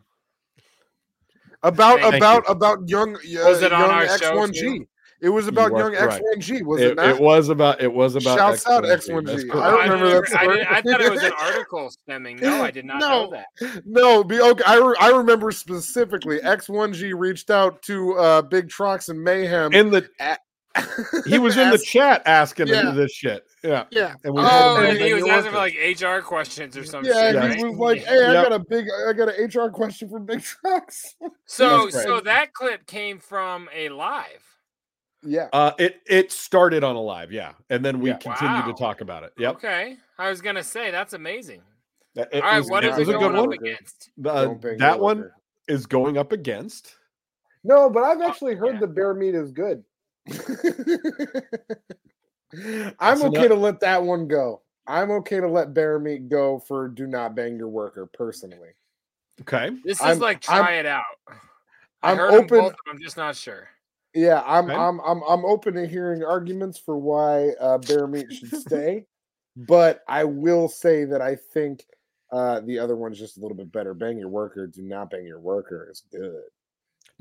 About Thank about you. about young uh, Was it on young our X show, one too? G. It was about You are young X1G, Was it, it, not? it was about it was about Shouts out X1G. That's X1G. correct. I remember didn't that I, story. didn't- I thought it was an *laughs* article stemming. No, I did not know that. No, be okay. I, re- I remember specifically X1G reached out to uh Big Trox and Mayhem. in the he was in the *laughs* chat asking Yeah. this shit. Yeah. Yeah. And we Oh, and he was your asking for like HR questions or some Yeah, shit. and right? he was like, "Hey, I Yep. got a big, I got an HR question for Big Trox." *laughs* So so that clip came from a live. yeah, Uh, it it started on a live, yeah, and then we Yeah. continued Wow. to talk about it. Yep. Okay. I was gonna say that's amazing. That- It All right, was, what it is it a going good up one. against? Uh, that one worker. is going up against. No, but I've actually heard yeah. the bear meat is good. *laughs* I'm That's okay enough. to let that one go. I'm okay to let bear meat go for do not bang your worker personally. Okay. This is I'm- like I'm- try it out. I I'm heard 'em open- both, I'm just not sure. Yeah, I'm Okay. I'm I'm I'm open to hearing arguments for why uh, bear meat should *laughs* stay, but I will say that I think uh, the other one's just a little bit better. Bang your worker, do not bang your worker is good.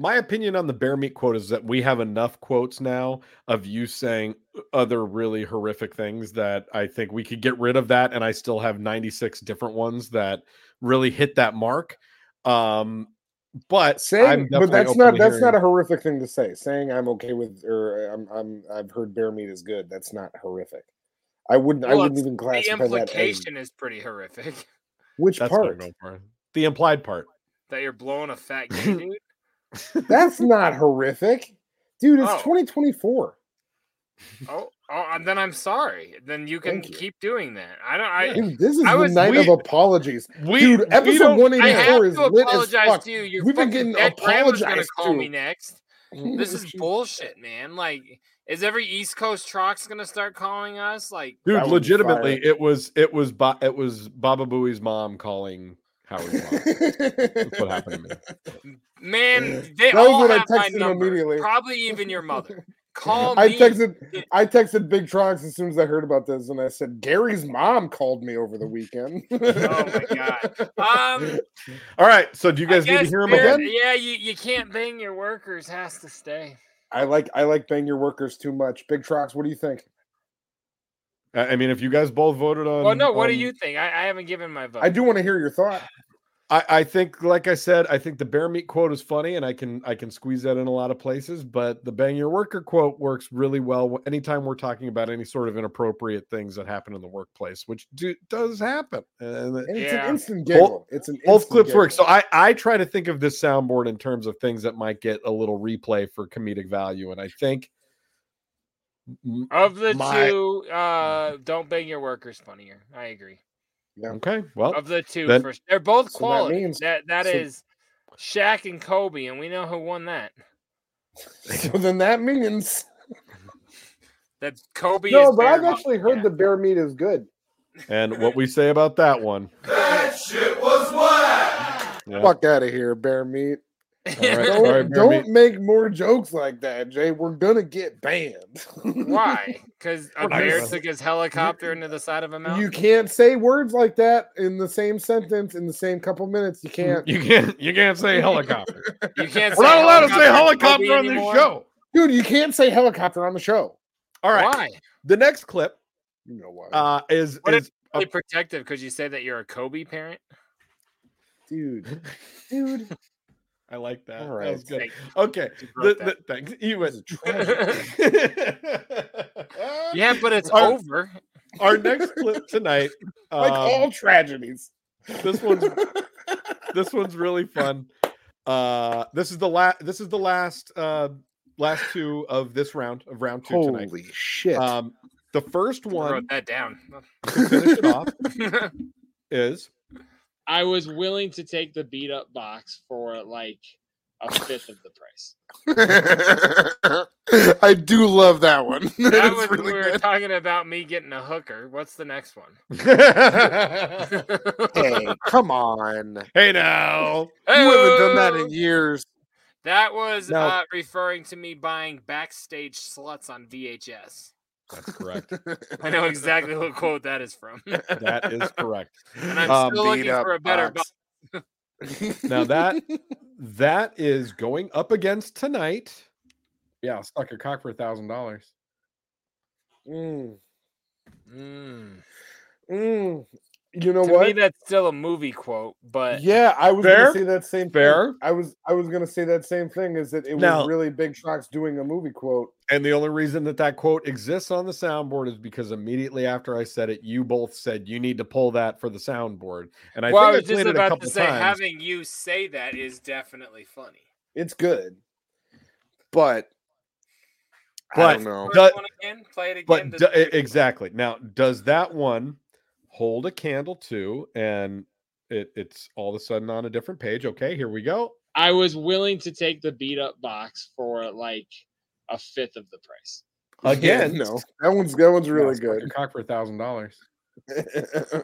My opinion on the bear meat quote is that we have enough quotes now of you saying other really horrific things that I think we could get rid of that, and I still have 96 different ones that really hit that mark. Um, but saying, I'm but that's not to that's not a horrific thing to say. Saying I'm okay with or I'm I'm I've heard bear meat is good. That's not horrific. I wouldn't I wouldn't it's- even The classify that as implication is pretty horrific. which That's part. The implied part. That you're blowing a fat gay *laughs* dude. That's not horrific, dude. It's Oh. 2024. Oh, oh, and then I'm sorry. Then you can you. keep doing that. I don't. I. Dude, this is I the was- night we- of apologies. We, Dude, episode don't- I have 184 is to lit as apologize fuck. to you. Your We've been fucking getting dead grandma's gonna apologized call to. me next. *laughs* This is bullshit, man. Like, is every East Coast trucks gonna start calling us? Like, dude. That would be Legitimately, it was it was Ba- it was Baba Booey's mom calling Howard's mom. That's what happened to me. *laughs* man, they That was all what I have my texted him number. immediately. Probably even your mother. *laughs* Call I me. texted I texted Big Trox as soon as I heard about this, and I said Gary's mom called me over the weekend. Oh my god. Um, All right, so do you guys need to hear him again? Yeah, you, you can't bang your workers. Has to stay. I like I like bang your workers too much. Big Trox, what do you think? I I mean, if you guys both voted on, Well, no. What do you think? I, I haven't given my vote. I do want to hear your thought. *sighs* I, I think, like I said, I think the bear meat quote is funny, and I can I can squeeze that in a lot of places. But the bang your worker quote works really well anytime we're talking about any sort of inappropriate things that happen in the workplace, which do, does happen. And And it's Yeah. an instant Both- It's an both instant clips work. So I I try to think of this soundboard in terms of things that might get a little replay for comedic value, and I think. M- Of the my- two, uh, don't bang your workers funnier. I agree. Yeah. Okay, well, Of the two, then- for, s- they're both So that quality. means- that that so- is Shaq and Kobe, and we know who won that. *laughs* so then that means That Kobe. no, is but I've bare- actually heard yeah. the bear meat is good. and what we say about that one. That shit was whack. Yeah. Fuck out of here, bear meat. All right, Don't, sorry, don't make more jokes like that, Jay. We're gonna get banned. *laughs* Why? Because a We're bear gonna- took his helicopter into the side of a mountain. You can't say words like that in the same sentence in the same couple minutes. You can't, You can't you can't say helicopter. You can't. *laughs* We're say not allowed to say helicopter on this show. dude. You can't say helicopter on the show. All right. Why? The next clip You know why, uh, is What if- is Really protective because you say that you're a Kobe parent. dude? *laughs* Dude, I like that. All That was good. Thank- Okay. The, the, that. thanks. You this went. Yeah, but it's *laughs* Our- over. Our next clip tonight. *laughs* like um, all tragedies. this one's *laughs* this one's really fun. Uh, this is the last. This is the last. Uh, last two of this round of round two tonight. Holy shit! Um, the first one. I one wrote that down. to finish it off is I was willing to take the beat up box for like a fifth of the price. *laughs* I do love that one. *laughs* that That was is when really we were good. talking about me getting a hooker. What's the next one? *laughs* Hey, come on! hey now. You haven't done that in years. That was No. uh, referring to me buying backstage sluts on VHS. That's correct. *laughs* I know exactly what quote that is from. That is correct. *laughs* and I'm Um, still beat looking for a better box. box. *laughs* Now that that is going up against tonight. Yeah, I'll suck your cock for a thousand dollars. Mm, Mm. mm. You know to what? me, that's still a movie quote, but yeah, I was Fair? gonna say that same Fair. thing. I was I was gonna say that same thing. Is that it was Now- really Big Shots doing a movie quote? And the only reason that that quote exists on the soundboard is because immediately after I said it, you both said you need to pull that for the soundboard. And I well, I think was I just played it a about to say times. having you say that is definitely funny. It's good, but, I But- don't know. First Does- one again, play it again. but do- it make it exactly now, does that one hold a candle to? And it, it's all of a sudden on a different page. Okay, here we go. I was willing to take the beat up box for like a fifth of the price. *laughs* Again, no, that one's that one's really suck your good. Cock for a thousand dollars. *laughs*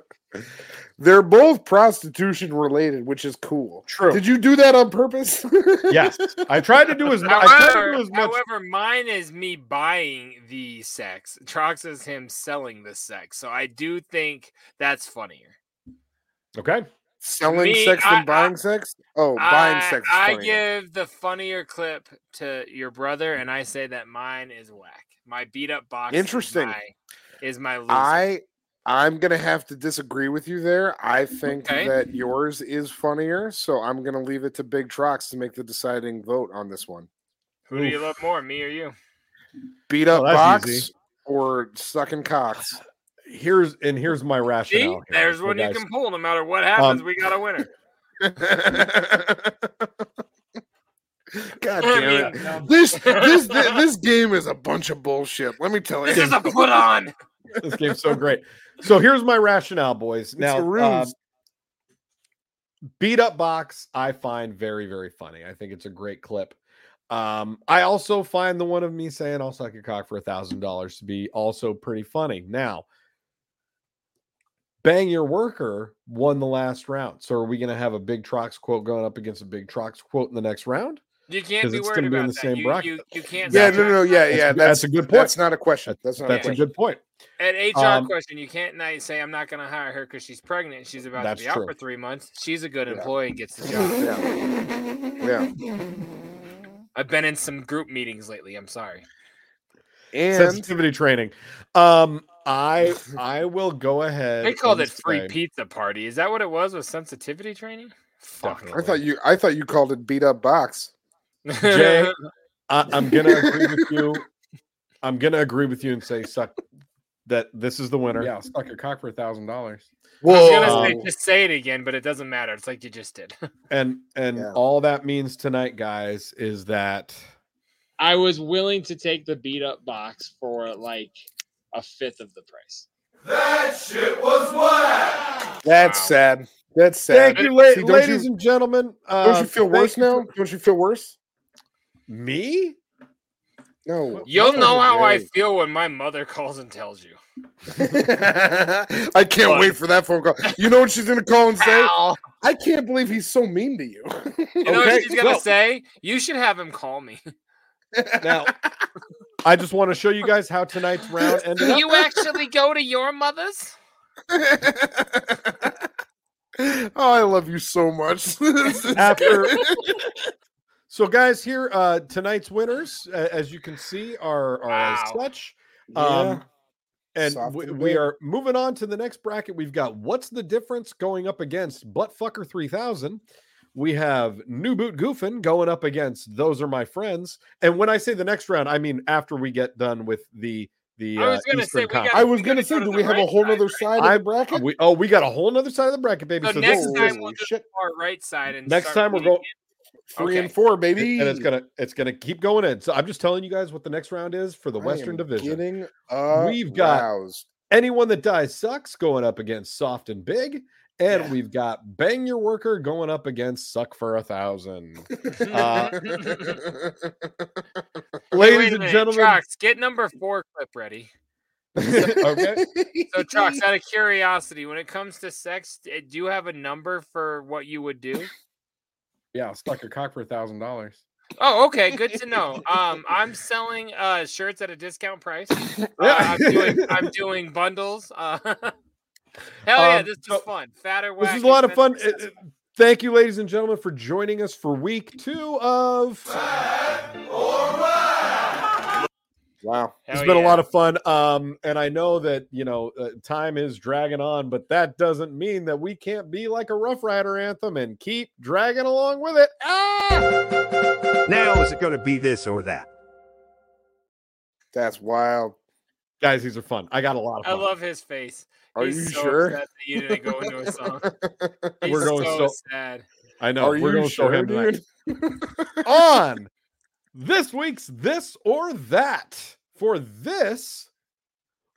They're both prostitution related, which is cool. True. Did you do that on purpose? *laughs* Yes, I tried to do as much. I tried to However, do as much. however, mine is me buying the sex. Trox is him selling the sex. So I do think that's funnier. Okay, Selling Me, sex I- and buying sex? Oh, buying sex. I give the funnier clip to your brother, and I say that mine is whack. My beat up box. is Interesting. my- Is my, loser. I I'm gonna have to disagree with you there. I think Okay. that yours is funnier, so I'm gonna leave it to Big Trox to make the deciding vote on this one. Who do you love more, me or you? Beat up Oh, box easy. or sucking cocks. Here's and here's my See, rationale. here, there's one you guys. can pull. No matter what happens, Um, we got a winner. *laughs* God damn it! mean, This this *laughs* this game is a bunch of bullshit. Let me tell you. This is a put on. this game's so great. So here's my rationale, boys. Now, uh, beat up box, I find very, very funny. I think it's a great clip. Um, I also find the one of me saying I'll suck your cock for a thousand dollars to be also pretty funny. Now, bang your worker won the last round. So are we gonna have a big Trox quote going up against a big Trox quote in the next round? You can't be it's worried gonna be in about the that. same you, bracket. you, you can't. yeah, no, no, no, yeah, That's yeah. a- That's, that's a good point. That's not a question. That's not That's a a good point. At HR Um, question, you can't now say I'm not going to hire her because she's pregnant. She's about to be out true. for three months. She's a good Yeah. employee and gets the job. Yeah, yeah. I've been in some group meetings lately. I'm sorry. And Sensitivity training. Um, I *laughs* I will go ahead. They called it free say- pizza party. Is that what it was? Was sensitivity training? Fuck. Definitely. I thought you I thought you called it beat up box. Jay, *laughs* I, I'm gonna agree with you. I'm gonna agree with you and say suck that this is the winner. Yeah, I'll suck your cock for a thousand dollars. I was gonna say just say it again, but it doesn't matter. It's like you just did. *laughs* And and Yeah. all that means tonight, guys, is that I was willing to take the beat up box for like a fifth of the price. That shit was whack. That's Wow. sad. That's sad. thank you, la- See, ladies you- and gentlemen. Uh, Don't you feel worse you now? for- Don't you feel worse? Me? No. You'll know how I feel when my mother calls and tells you. *laughs* I can't What? wait for that phone call. You know what she's gonna call and say? Al, I can't believe he's so mean to you. you know Okay, what she's gonna well- say? You should have him call me. *laughs* Now, *laughs* I just want to show you guys how tonight's round ended up. you actually go to your mother's? oh, I love you so much. After- good. So, guys, here uh tonight's winners, uh, as you can see, are are as Wow. such. Yeah. Um, and we, we are moving on to the next bracket. We've got what's the difference going up against Buttfucker 3000. We have New Boot Goofin going up against Those Are My Friends. And when I say the next round, I mean after we get done with the the I was uh, gonna Eastern say, we Conference. I was gonna gotta say, go to do we have a right whole side, other right? side of the bracket? we, oh, we got a whole other side of the bracket, baby. So So, next this is time Holy we'll do shit. our right side and next start time we're going Three and four, baby. and it's gonna it's gonna keep going in. So I'm just telling you guys what the next round is for the I Western am Division. Getting We've got- aroused. Anyone that dies sucks going up against soft and big. And Yeah. we've got bang your worker going up against suck for a thousand. Uh, *laughs* Ladies wait a and gentlemen, Trox, get number four clip ready. *laughs* okay. So, Trox, out of curiosity, when it comes to sex, eh, do you have a number for what you would do? Yeah, I'll suck your cock for a thousand dollars. Oh, okay, good to *laughs* know. Um, I'm selling uh shirts at a discount price. *laughs* Uh, I'm doing I'm doing bundles. Uh, *laughs* hell yeah, Um, this so- is fun. Fatter, This is a lot of fun. successful. Uh, uh, Thank you, ladies and gentlemen, for joining us for week two of. Wow. it's been a lot of fun. Um, and I know that you know uh, time is dragging on, but that doesn't mean that we can't be like a Ruff Ryder anthem and keep dragging along with it. Ah! Now, is it going to be this or that? That's wild. Guys, these are fun. I got a lot of I love his face. Are He's you so sure? upset that you didn't go into a song. *laughs* He's We're going so, so- sad. I know. Are We're you going to show sure, him tonight. dude? *laughs* on this week's This or That. For this,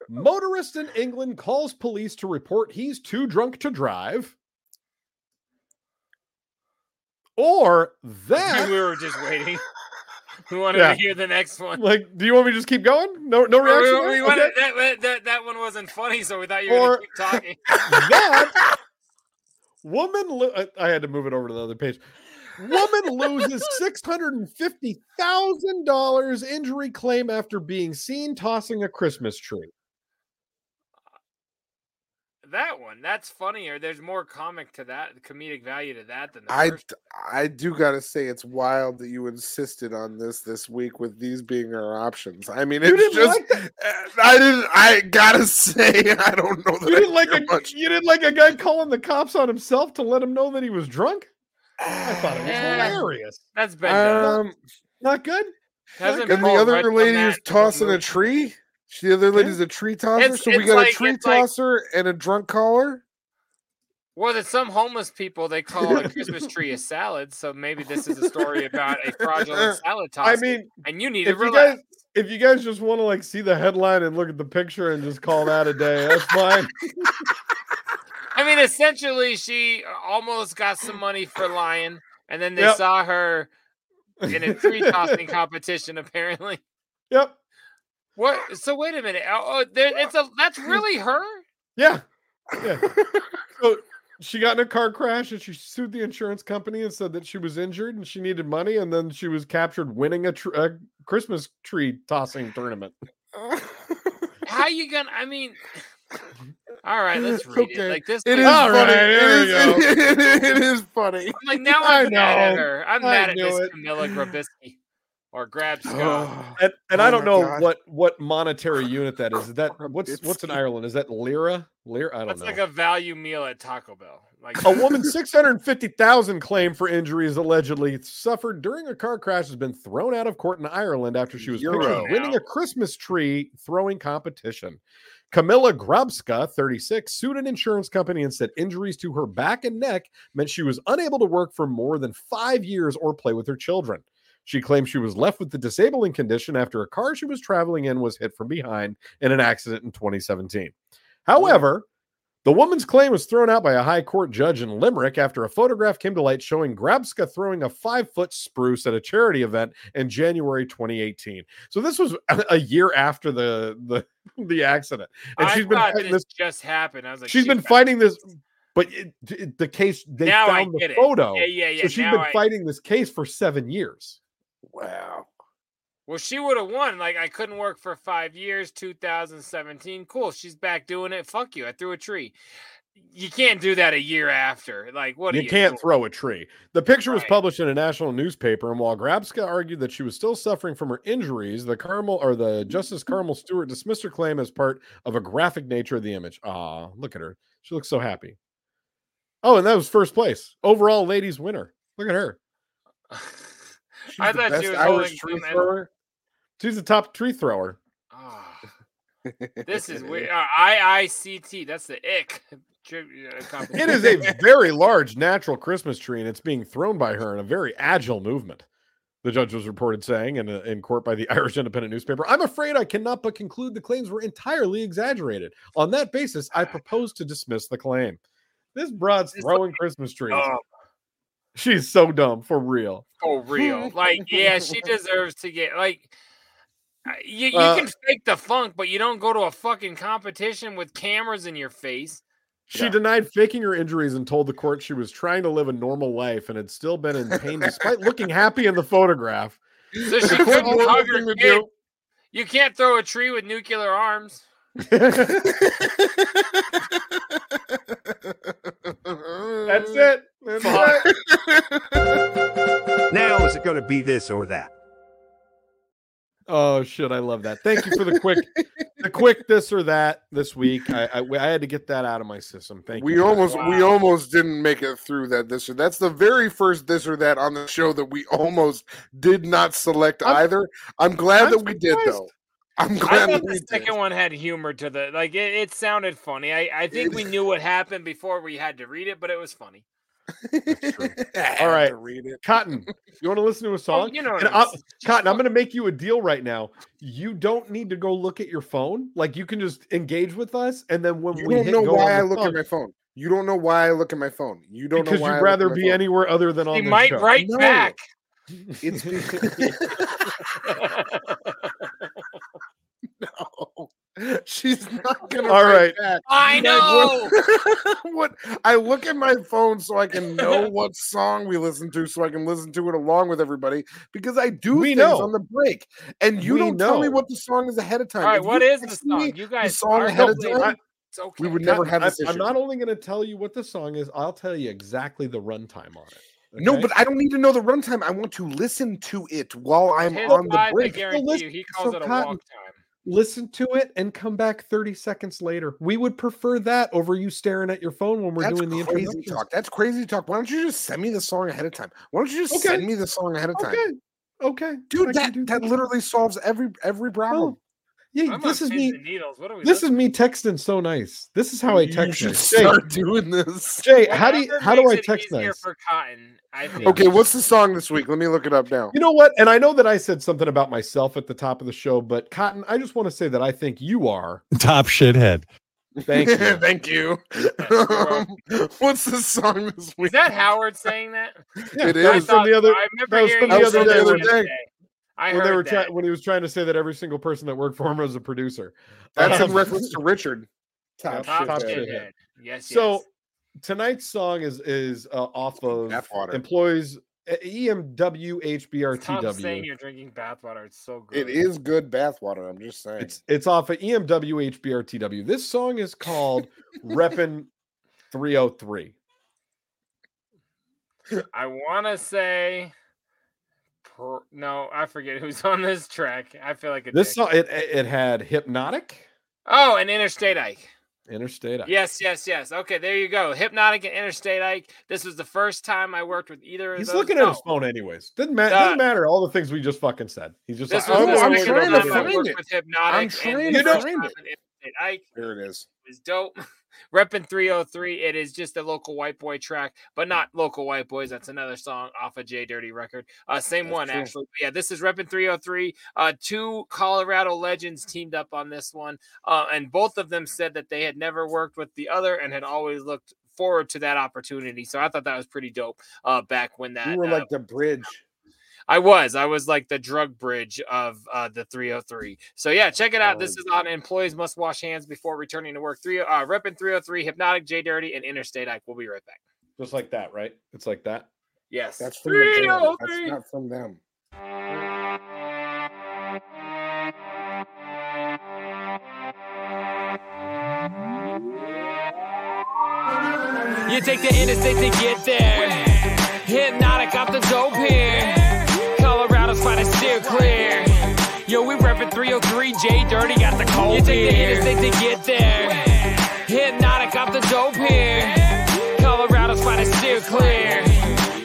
motorist in England calls police to report he's too drunk to drive. Or that, we were just waiting. *laughs* We wanted Yeah. to hear the next one. like, do you want me to just keep going? No, no reaction. we, there? we Okay. wanted, that, that, that, one wasn't funny, so we thought you were going to keep talking. *laughs* that woman i had to move it over to the other page woman loses $650000 injury claim after being seen tossing a christmas tree that one. That's funnier. There's more comic to that, comedic value to that than the I first. I do gotta say it's wild that you insisted on this this week with these being our options. I mean, You it's just like uh, I didn't. I gotta say *laughs* I don't know that You didn't like a much. you didn't like a guy calling the cops on himself to let him know that he was drunk. I thought it was Eh, hilarious. That's been. Um, Not good. Hasn't and the other Rudd lady is tossing a movie? tree. The other lady's a tree tosser. It's- so we got like- a tree it's like- tosser and a drunk caller. Well, there's some homeless people they call a *laughs* Christmas tree a salad, so maybe this is a story about a fraudulent *laughs* salad toss. I mean, and you need to if you guys if you guys just want to like see the headline and look at the picture and just call that a day, that's fine. *laughs* I mean, essentially, she almost got some money for lying, and then they Yep. saw her in a tree tossing *laughs* competition. Apparently, Yep. what? So wait a minute. Oh, oh, there, it's a that's *laughs* really her. Yeah. Yeah. *laughs* so she got in a car crash and she sued the insurance company and said that she was injured and she needed money and then she was captured winning a, tr- a Christmas tree tossing tournament. How you gonna? I mean, all right, let's *laughs* read it. Okay. Like this. It place- is All funny. right, It there we *laughs* is- it is funny. I'm like now I I'm mad at her. I'm I mad at this it. Camilla Grabisky or Grabscott. *sighs* Oh, And, and Oh I don't know God. what what monetary unit that is. Is that *sighs* what's what's in Ireland? Is that lira? Lira? I don't That's know. like a value meal at Taco Bell. Like A woman 650,000 claim for injuries allegedly suffered during a car crash has been thrown out of court in Ireland after she was pictured winning a Christmas tree throwing competition. Camilla Grabska, 36, sued an insurance company and said injuries to her back and neck meant she was unable to work for more than five years or play with her children. She claimed she was left with the disabling condition after a car she was traveling in was hit from behind in an accident in 2017. However, the woman's claim was thrown out by a high court judge in Limerick after a photograph came to light showing Grabska throwing a five foot spruce at a charity event in January 2018. So this was a- a year after the the, the accident, and I she's been fighting this this. just happened. I was like, She's she been fighting this, but it, it- the case they Now I found the it. photo. Yeah, yeah, yeah. So she's Now been I- fighting this case for seven years. wow. Well, she would have won. Like I couldn't work for five years. 2017. Cool. She's back doing it. Fuck you. I threw a tree. You can't do that a year after. Like what? You you can't doing? throw a tree. The picture was published in a national newspaper, and while Grabska argued that she was still suffering from her injuries, the Carmel or the Justice *laughs* Carmel Stewart dismissed her claim as part of a graphic nature of the image. Ah, look at her. She looks so happy. Oh, and that was first place. Overall ladies winner. Look at her. *laughs* She's I thought she was Irish holding some-. She's the top tree thrower. Ah, *laughs* this is weird. Uh, IICT. That's the ick. *laughs* Uh, It is a very large natural Christmas tree, and it's being thrown by her in a very agile movement. The judge was reported saying in, a, in court by the *laughs* Irish Independent newspaper. I'm afraid I cannot but conclude the claims were entirely exaggerated. On that basis, I propose to dismiss the claim. This broad's throwing Christmas trees. Oh, She's so dumb for real. for real. Like, yeah, she deserves to get like. Uh, You, you Uh, can fake the funk, but you don't go to a fucking competition with cameras in your face. She denied faking her injuries and told the court she was trying to live a normal life and had still been in pain despite looking happy in the photograph. So she The couldn't normal hug her kid. You can't throw a tree with nuclear arms. That's it. That's it. *laughs* Now is it going to be this or that? Oh shit! I love that. Thank you for the quick, the *laughs* quick this or that this week. I, I I had to get that out of my system. Thank We you. for that. almost we almost didn't make it through that this or that's the very first this or that on the show that we almost did not select I'm- either. I'm glad I'm that we did though. I'm glad I thought that the we did. second one had humor to the like it, it sounded funny. I, I think we knew what happened before we had to read it, but it was funny. *laughs* All right, read it. Cotton. You want to listen to a oh, song? Oh, you know And I'm I- s- just Cotton, I'm going to make you a deal right now. You don't need to go look at your phone. Like you can just engage with us, and then when You we don't hit know go why I look phone- at my phone. You don't know why I look at my phone. You don't because know why you'd rather be phone. anywhere other than on He this might show. write No. back. *laughs* *laughs* It's because no. *laughs* She's not gonna. All right. write right. back. I Like, know. what, *laughs* what I look at my phone so I can know *laughs* what song we listen to, so I can listen to it along with everybody because I do We things know. on the break, and you We don't tell me what the song is ahead of time. All right, If what you is the text me song? You guys the song ahead of time. It's okay. We would never Not- have I'm, this I'm not only going to tell you what the song is, I'll tell you exactly the runtime on it. No, but I don't need to know the runtime. I want to listen to it while I'm His on the live, I break. guarantee listen- you, he calls so it a Cotton- walk time. Listen to it and come back 30 seconds later. We would prefer that over you staring at your phone when we're That's doing the crazy talk. That's crazy talk. Why don't you just send me the song ahead of time? Why don't you just Okay. send me the song ahead of time? Okay. Okay. Dude, can that, that literally solves every every oh. problem. Yeah, I'm this is me. needles. What are we This is me texting so nice. This is how I you text. should nice. Jay, start doing this. Jay, how do you how do I text easier nice? for Cotton? I. Okay, what's the song this week? Let me look it up now. You know what? And I know that I said something about myself at the top of the show, but Cotton, I just want to say that I think you are. *laughs* Top shithead. Thank you. *laughs* Thank you. Um, *laughs* what's the song this Is that Howard saying that? Yeah, It that was from the other. I remember that was hearing from the other that day the other you day. Say- I when heard they were that. trying when he was trying to say that every single person that worked for him was a producer. That's in reference to Richard. Top Top Top shithead. shithead. Yes, So yes. tonight's song is is uh, off of Bathwater. employees uh, EMW Stop saying you're drinking bathwater. It's so good. It is good bathwater. I'm just saying. It's it's off of E EMW HBRTW. This song is called *laughs* Reppin' 303. I want to say. Per, no, I forget who's *laughs* on this track. I feel like This dick. song it it had Hypnautic, Oh, and Innerstate Ike. Innerstate. Ike. Yes, yes, yes. Okay, there you go. Hypnautic and Innerstate Ike. This was the first time I worked with either of He's those. looking No, at his phone anyways. Doesn't matter. Uh, doesn't matter all the things we just fucking said. He's just like, "Oh, I'm looking trying to it." time I find it. I'm trying to find it. Ike. Here it is. Was dope. *laughs* Reppin' 303. It is just a local white boy track, but not local white boys. That's another song off a J Dirty record. Uh, same That's one true. actually. But yeah, this is Reppin' 303. Uh, two Colorado legends teamed up on this one, uh, and both of them said that they had never worked with the other and had always looked forward to that opportunity. So I thought that was pretty dope. Uh, back when that You were uh, like the bridge. I was. I was like the drug bridge of uh, the 303. So yeah, check it out. This is on Employees Must Wash Hands Before Returning to Work. Three uh Reppin' 303, Hypnautic, J Dirty, and Innerstate Ike. We'll be right back. Just like that, right? It's like that. Yes. That's from the. That's 303. not from them. You take the interstate to get there. Hypnautic off the dope here. Colorado's finest steer clear. Yo, we reppin' 303, J Dirty got the cold beer. You take the interstate to get there. Hypnautic off the dope here. Colorado's finest steer clear.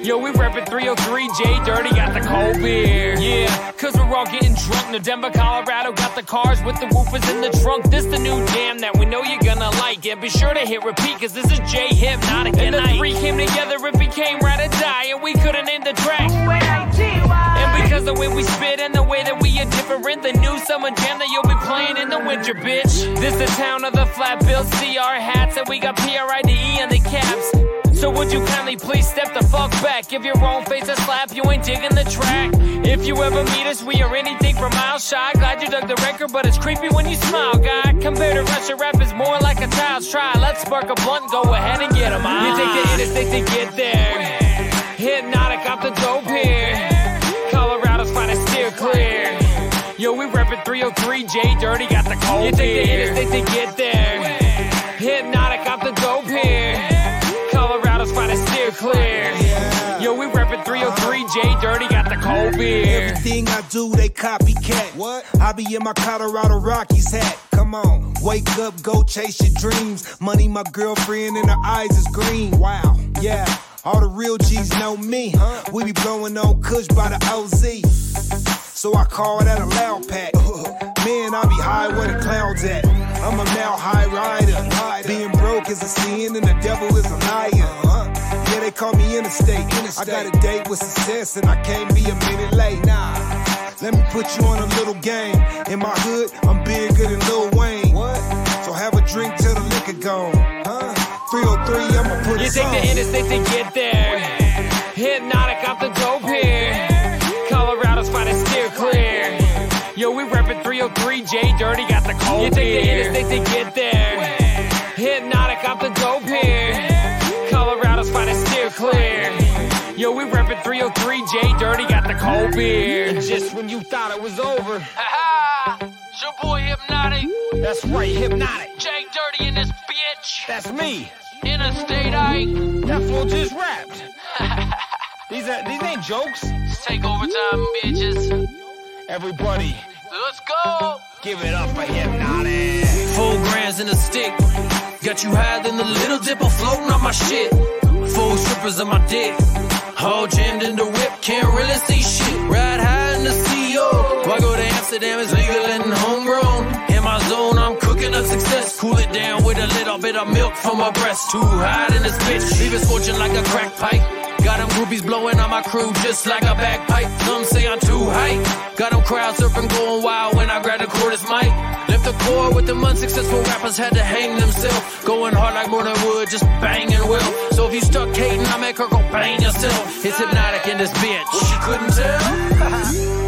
Yo, we reppin' 303, J Dirty got the cold beer. Yeah, cause we're all getting drunk. No Denver, Colorado got the cars with the woofers in the trunk. This the new jam that we know you're gonna like. Yeah, be sure to hit repeat, cause this is J Hypnautic and the three came together, it became ride or die, and we couldn't name the track. And because the way we spit and the way that we are different, the new summer jam that you'll be playing in the winter, bitch. This the town of the flat bill CR hats, and we got PRIDE on the caps. So would you kindly please step the fuck back? Give your own face a slap, you ain't digging the track. If you ever meet us, we are anything from miles shy. Glad you dug the record, but it's creepy when you smile, guy. Compared to Russia rap is more like a child's try. Let's spark a blunt, go ahead and get 'em out. You take the interstate to get there. Hypnautic off the dope here. Colorado's finest steer clear. Yo, we reppin' 303, J Dirty got the cold You take the interstate to get there. Hypnautic off the dope here. Colorado's finest steer clear. Yo, we reppin' 303, J Dirty got the cold beer. Everything I do, they copycat. What? I be in my Colorado Rockies hat. Come on, wake up, go chase your dreams. Money, my girlfriend, and her eyes is green. Wow, yeah. All the real G's know me. We be blowing on Kush by the OZ. So I call that a loud pack. *laughs* Man, I be high where the clouds at. I'm a now high rider. Being broke is a sin and the devil is a liar. Yeah, they call me interstate. I got a date with success and I can't be a minute late. Nah. Let me put you on a little game. In my hood, I'm bigger than Lil Wayne. What? So have a drink till the liquor gone. Huh? 303, I'ma put it on. You take the interstate to get there. Hypnautic off the dope here. 3J Dirty got the cold You take the hitters, they get there. Hypnautic, I'm the dope here. Colorado's finest, steer clear. Yo, we reppin' 303 J Dirty got the cold beer. Just when you thought it was over. Ha It's your boy Hypnautic. That's right, Hypnautic. J Dirty in this bitch. That's me. Innerstate Ike. That fool just rapped. *laughs* these, are, these ain't jokes. Take overtime, bitches. Everybody let's go. Give it up for Hypnautic. Four grams in a stick. Got you higher than the little dipper floating on my shit. Four strippers on my dick. All jammed in the whip, can't really see shit. Ride high in the CO. Why go to Amsterdam? It's legal and homegrown. In my zone, I'm cooking up success. Cool it down with a little bit of milk from my breast. Too hot in this bitch. Leave it scorching like a crack pipe. Got them groupies blowing on my crew just like a bagpipe. Some say I'm too hype. Got them crowd surfing going wild when I grab the cordless mic. Left the core with them unsuccessful rappers had to hang themselves. Going hard like Morton Wood, just banging well. So if you stuck hating, I make her go bang yourself. It's hypnotic in this bitch. What you couldn't tell?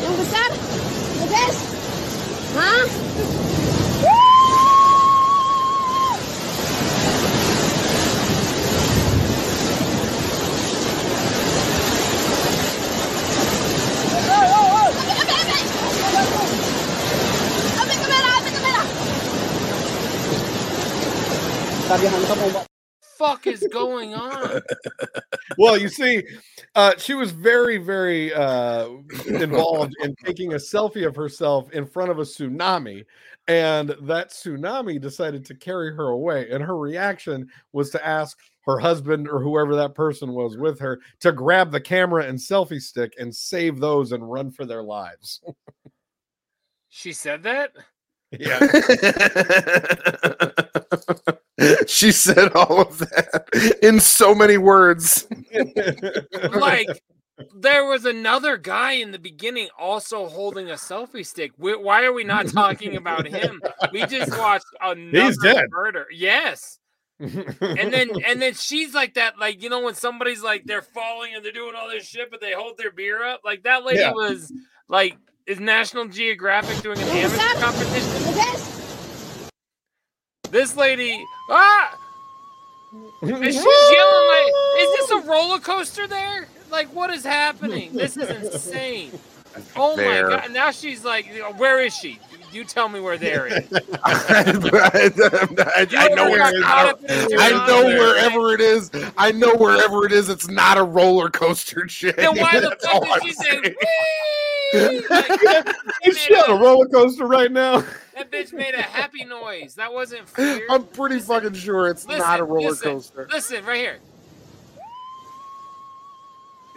¿Y empezar? ¿Qué ves? ¿Ah? Fuck is going on? *laughs* well, you see, uh, she was very, very uh, involved in taking a selfie of herself in front of a tsunami. And that tsunami decided to carry her away. And her reaction was to ask her husband or whoever that person was with her to grab the camera and selfie stick and save those and run for their lives. She said that? Yeah. *laughs* she said all of that in so many words. *laughs* like there was another guy in the beginning also holding a selfie stick. Wh- Why are we not talking about him? We just watched another dead. murder. Yes. and then and then she's like that, like you know, when somebody's like they're falling and they're doing all this shit, but they hold their beer up. Like that lady Yeah. was like, is National Geographic doing an amateur competition? This lady, ah, and she's yelling like, "Is this a roller coaster there? Like, what is happening? This is insane." Oh There. my god! Now she's like, "Where is she? You tell me where there is." I, *laughs* I know where got caught up in a I know tsunami? wherever it is. I know wherever it is. It's not a roller coaster chick. Then why the fuck did she say? Saying. "Whee!" Like, Is she on a roller coaster right now? that bitch made a happy noise. That wasn't *laughs* fear. I'm pretty fucking sure it's not a roller listen, coaster. Listen, right here.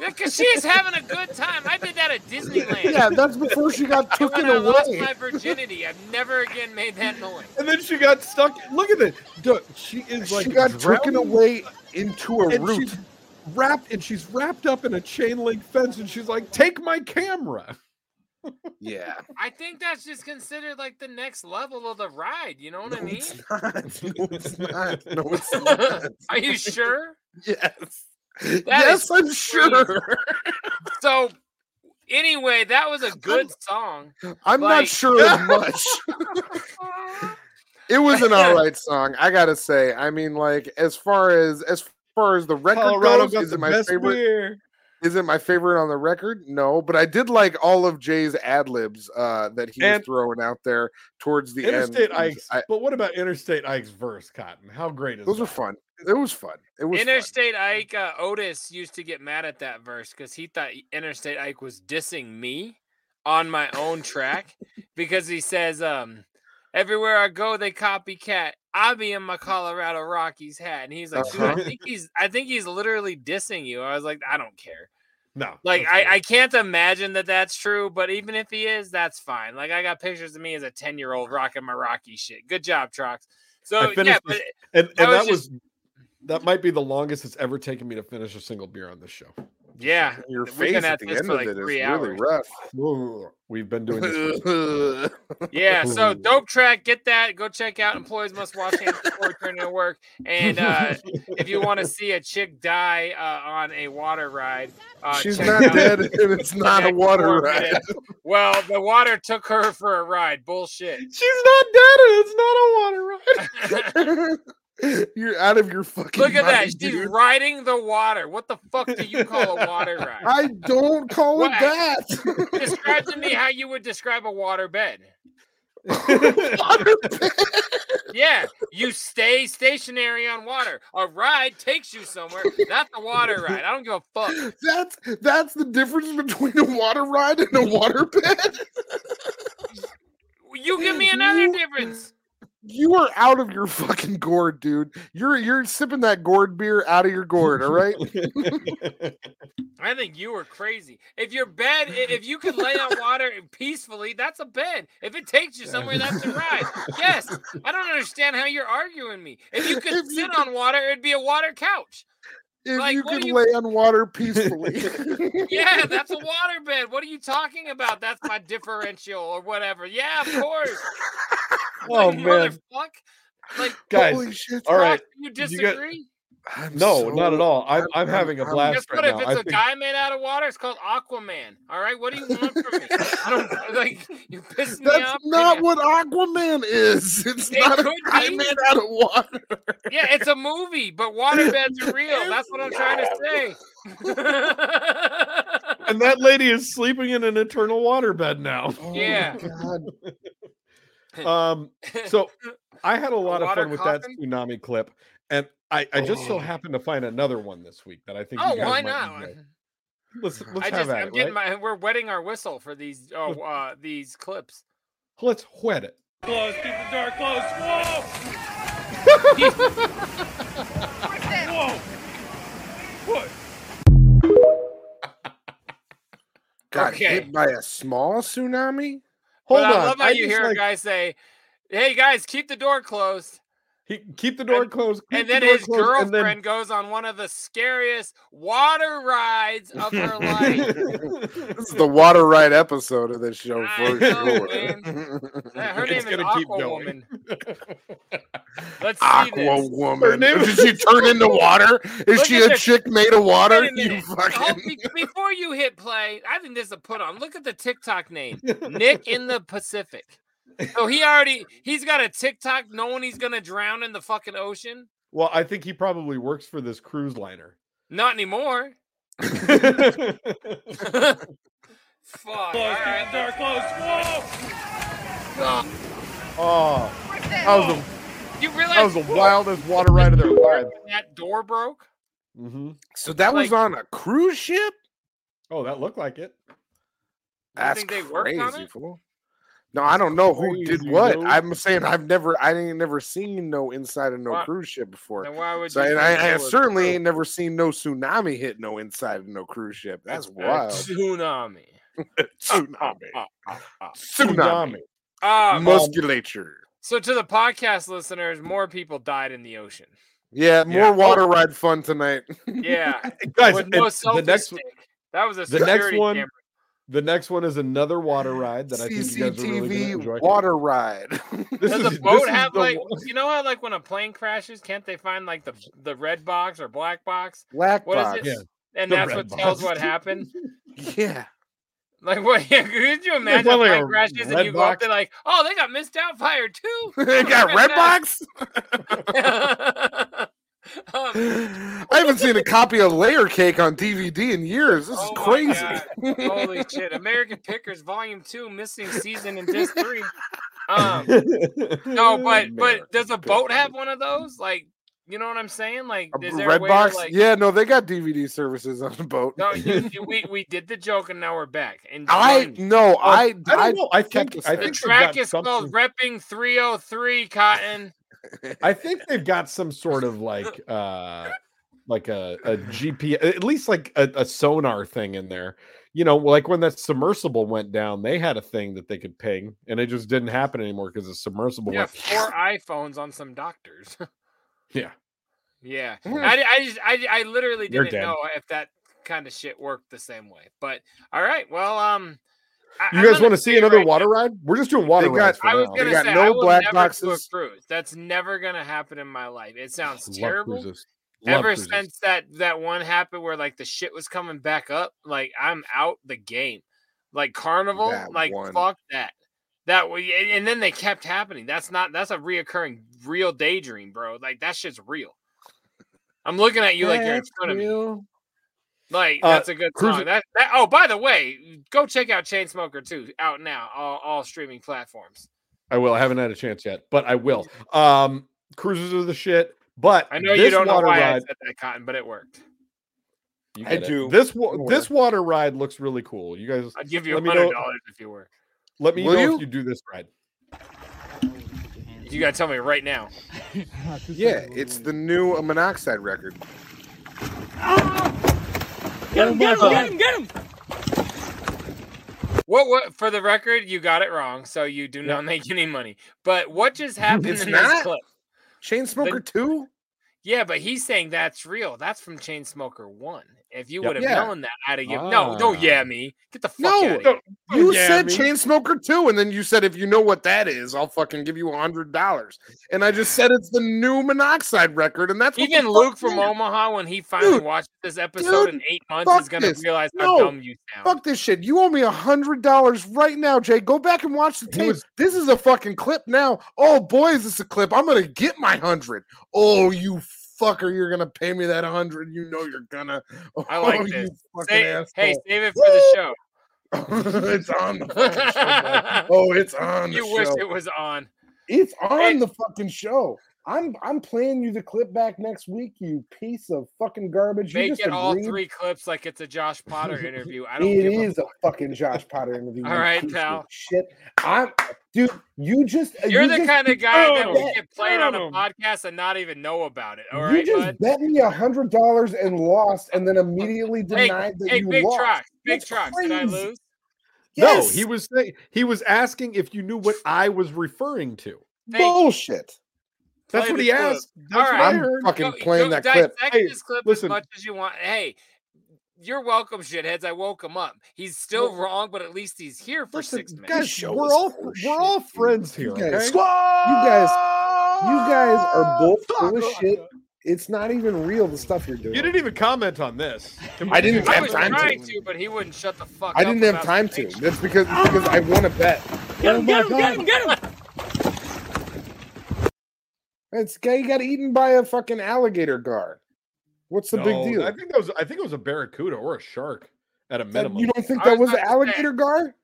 Because she's having a good time. I did that at Disneyland. Yeah, that's before she got *laughs* And taken when I lost away. my virginity, I've never again made that noise. And then she got stuck. Look at it. Dude, she is like she got taken away into a root. wrapped and she's wrapped up in a chain link fence and she's like take my camera Yeah. *laughs* I think that's just considered like the next level of the ride. You know what I mean? *laughs* No, it's not. No, it's not. *laughs* Are you sure? Yes. That yes, I'm crazy. sure. So, anyway, that was a good song. I'm Like- not sure as much. it was an all right song, I gotta say. I mean, like as far as as far as the record colorado goes, is the it my best favorite? beer Is it my favorite on the record? No, but I did like all of Jay's ad libs uh, that he And- was throwing out there towards the interstate end. ike's I- but what about interstate ike's verse cotton how great is those that? were fun. It was fun. It was fun. Innerstate Ike uh, Otis used to get mad at that verse because he thought Innerstate Ike was dissing me on my own track because he says, um, "Everywhere I go, they copycat. I'll be in my *laughs* Colorado Rockies hat," and he's like, "Dude, I Uh-huh. think he's, I think he's literally dissing you." I was like, "I don't care." no Like I. I can't imagine that that's true, but even if he is, that's fine. Like I got pictures of me as a ten year old rocking my Rocky shit. Good job, Trox. So yeah, this- and, and was that was that might be the longest it's ever taken me to finish a single beer on this show yeah, Your we're face gonna at the this end for of like it is three really hours. rough. Whoa, we've been doing this *laughs* Yeah, so *laughs* dope track, get that. Go check out Employees Must Wash Hands Before Returning to Work. And uh, if you want to see a chick die uh, on a water ride, uh, She's check not out dead, *laughs* and it's not a water ride. Minutes. Well, the water took her for a ride. Bullshit. she's not dead and it's not a water ride *laughs* You're out of your fucking. Look at that. mind, She's dude. riding the water. What the fuck do you call a water *laughs* ride? I don't call What? it that. *laughs* Describe to me how you would describe a water bed. Yeah, you stay stationary on water. A ride takes you somewhere. That's a water ride. I don't give a fuck. That's that's the difference between a water ride and a water bed. You give me another difference. You are out of your *laughs* fucking gourd, dude. You're you're sipping that gourd beer out of your gourd, all right? *laughs* I think you were crazy. If your bed, if you can lay on *laughs* water peacefully, that's a bed. If it takes you somewhere, that's a ride. Yes, I don't understand how you're arguing me. If you could sit on water, it'd be a water couch. If Like, you can you- lay on water peacefully. *laughs* Yeah, that's a water bed. What are you talking about? That's my differential or whatever. Yeah, of course. Oh, Like, man. motherfuck. Like, Guys, Holy shit. all right. you you got- disagree? I'm No, so- not at all. I'm, I'm I'm- having a I'm- blast Guess right what? If now. it's I a think- guy made out of water, it's called Aquaman. All right, what do you want from me? I don't *laughs* *laughs* like you piss me That's off. not right what Aquaman is. *laughs* It's It not a guy be. made out of water. Yeah, it's a movie, but water beds are real. That's what I'm trying to say. and that lady is sleeping in an eternal waterbed now. Yeah. Um, so I had a lot of water fun with coffin? that tsunami clip, and I, I just so Oh. happened to find another one this week that I think. oh, you guys why might not? Let's *laughs* let's I have just at I'm it. getting right? my we're wetting our whistle for these oh uh these clips. Let's wet it. Close, keep the door closed. Whoa! Whoa! *laughs* What? Got Okay. hit by a small tsunami? Hold but on. I love how I you just hear a like- guy say, "Hey guys, keep the door closed." He, keep the door closed. and keep the then his closed, girlfriend then- goes on one of the scariest water rides of her life. *laughs* This is the water ride episode of this show I for know, sure. Uh, *laughs* Her It's name is gonna keep Aqua going. Woman. *laughs* Let's see Aqua this. woman. Her name Did she turn into water? Is Look she a this. chick made of water? Wait a You minute. Hold- fucking be- before you hit play, I think this is a put on. Look at the TikTok name, Nick in the Pacific. So he *laughs* already he's got a TikTok knowing he's gonna drown in the fucking ocean. Well, I think he probably works for this cruise liner. Not anymore. *laughs* Fuck. Close, right. keep the door. Whoa! oh, that was the You realize that was the wildest water ride of their lives. that door broke? hmm So that was on a cruise ship? Oh, that looked like it. That's think they worked on it? fool. No, I don't know who did what. dude. I'm saying I've never, I ain't never seen no inside of no Why- cruise ship before. Then why would So, you and I, I certainly ain't never seen no tsunami hit no inside of no cruise ship. That's A wild. tsunami. *laughs* tsunami. Tsunami. *laughs* Um, Musculature. so to the podcast listeners, more people died in the ocean. Yeah, more Yeah. water ride fun tonight. Yeah, *laughs* Guys, with no the next stick. That was a the next one camera. The next one is another water ride that I think you guys are really gonna enjoy. water ride. *laughs* This Does is- a boat is have the like one- you know how like when a plane crashes, can't they find like the the red box or black box? Black What is box. it? Yeah. And The that's red what tells what happened. *laughs* Yeah. Like what? Yeah, *laughs* could you imagine a probably plane crashes and red you go up there like, oh, they got missed out fire too. they got red box. *laughs* Um, *laughs* I haven't seen a copy of Layer Cake on DVD in years. This is oh my crazy. Holy shit! *laughs* American Pickers Volume Two, missing season in disc three. Um, no, but but does a boat have one of those? Like, you know what I'm saying? Like, A is there red a way box? To, like, yeah, no, they got DVD services on the boat. No, you, you- we we did the joke and now we're back. And I join- no, I I don't know. I think the I think they've track got is called something- Reppin 303 Cotton. I think they've got some sort of like uh like a, a GPS at least like a, a sonar thing in there. You know, like when that submersible went down, they had a thing that they could ping, and it just didn't happen anymore because the submersible Yeah, went. four *laughs* iPhones on some doctors. *laughs* Yeah, yeah. I, I just I, I literally didn't know if that kind of shit worked the same way. But all right, well, um, I, you guys want to see another right water ride? We're just doing water They rides for I was now. gonna got say no I will black never do a boxes. cruise. That's never gonna happen in my life. It *sighs* sounds Love terrible. cruises. Love Ever cruises. since that that one happened where like the shit was coming back up, like I'm out the game. Like Carnival, That like one. fuck that. That way, and- and then they kept happening. That's not that's a reoccurring real daydream, bro. Like that shit's real. I'm looking at you like you're in front of me. Like Uh, that's a good cruise- song. That, that oh, by the way, go check out Chainsmoker two. out now, all, all streaming platforms. I will. I haven't had a chance yet, but I will. Um, cruisers are the shit. But I know this you don't know water why I ride, said that, Cotton, but it worked. you I it. do. This wa- this water ride looks really cool. You guys, I'd give you a let me hundred know. dollars if you were. Let me Will know you? if you do this ride. You gotta tell me right now. *laughs* Yeah, it's the new Monoxide record. Get him, get him, get him, get him. What? What? For the record, you got it wrong, so you do not make any money. But what just happened It's in not? this clip? Chainsmoker two. Yeah, but he's saying that's real. That's from Chainsmoker One. If you Yep. would have Yeah. known that, I'd have given. No, don't Ah. yeah me. Get the fuck No, out of no, here. You yeah, said me. Chainsmoker two, and then you said if you know what that is, I'll fucking give you a hundred dollars. And I just said it's the new Monoxide record, and that's what Even fuck Luke from it is. Omaha, when he finally Dude, watches this episode dude, in eight months, fuck is gonna this. realize how No, dumb you sound. Fuck this shit. You owe me a hundred dollars right now, Jay. Go back and watch the tape. is- This is a fucking clip now. Oh boy, is this a clip. I'm gonna get my hundred. Oh, you fucker, you're gonna pay me that hundred. You know you're gonna. *laughs* I like oh, this. Say, hey, save it for the show. *laughs* it's on the fucking show. *laughs* Oh, it's on the You show. wish it was on. It's on Hey. the fucking show. I'm I'm playing you the clip back next week, you piece of fucking garbage. you Make just it all three clips like it's a Josh Potter interview. I don't It give a is a fucking Josh Potter interview. All you right, piece of pal. Shit, I'm dude. You just You're you the just kind of guy that bet- would get played on a podcast and not even know about it. All you right, just bud. bet me a hundred dollars and lost, and then immediately *laughs* Hey, denied that hey, you big lost. truck, big That's truck. Did I crazy. lose? No, he was saying he was asking if you knew what I was referring to. Thank you. Bullshit. That's what he clip. asked. That's All right. I I'm fucking Go- playing go that clip. Hey, this clip listen. as much as you want. Hey, you're welcome, shitheads. I woke him up. He's still wrong, but at least he's here for Listen, six minutes. guys, we're all full we're all shit, dude. friends here. You guys- okay? You guys, you guys are both full of shit. It's not even real. The stuff you're doing. You didn't even comment on this. I didn't do I have was time to. trying to, but he wouldn't shut the fuck up. I didn't have time to. picture. That's because because I won a bet. Get Oh him, my get him, get him, get him. It's guy got eaten by a fucking alligator gar. What's the big deal? I think that was I think it was a barracuda or a shark at a minimum. you don't think that was was an to say- alligator gar?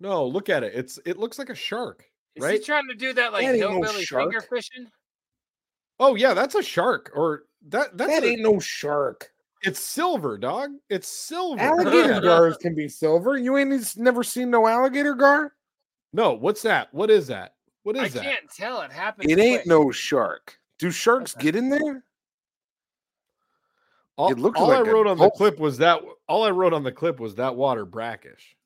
No, look at it. It's it looks like a shark, Is right? he trying to do that like That ain't no hillbilly finger shark. fishing? Oh yeah, that's a shark. Or that that's that a- ain't no shark. it's silver, dog. It's silver. Alligator *laughs* guards can be silver. You ain't never seen no alligator gar? No, what's that? What is that? What is I that? can't tell. It happened. It ain't quick. no shark. Do sharks uh-uh. get in there? All, It looks all like I a wrote on the clip was that all I wrote on the clip was that water brackish.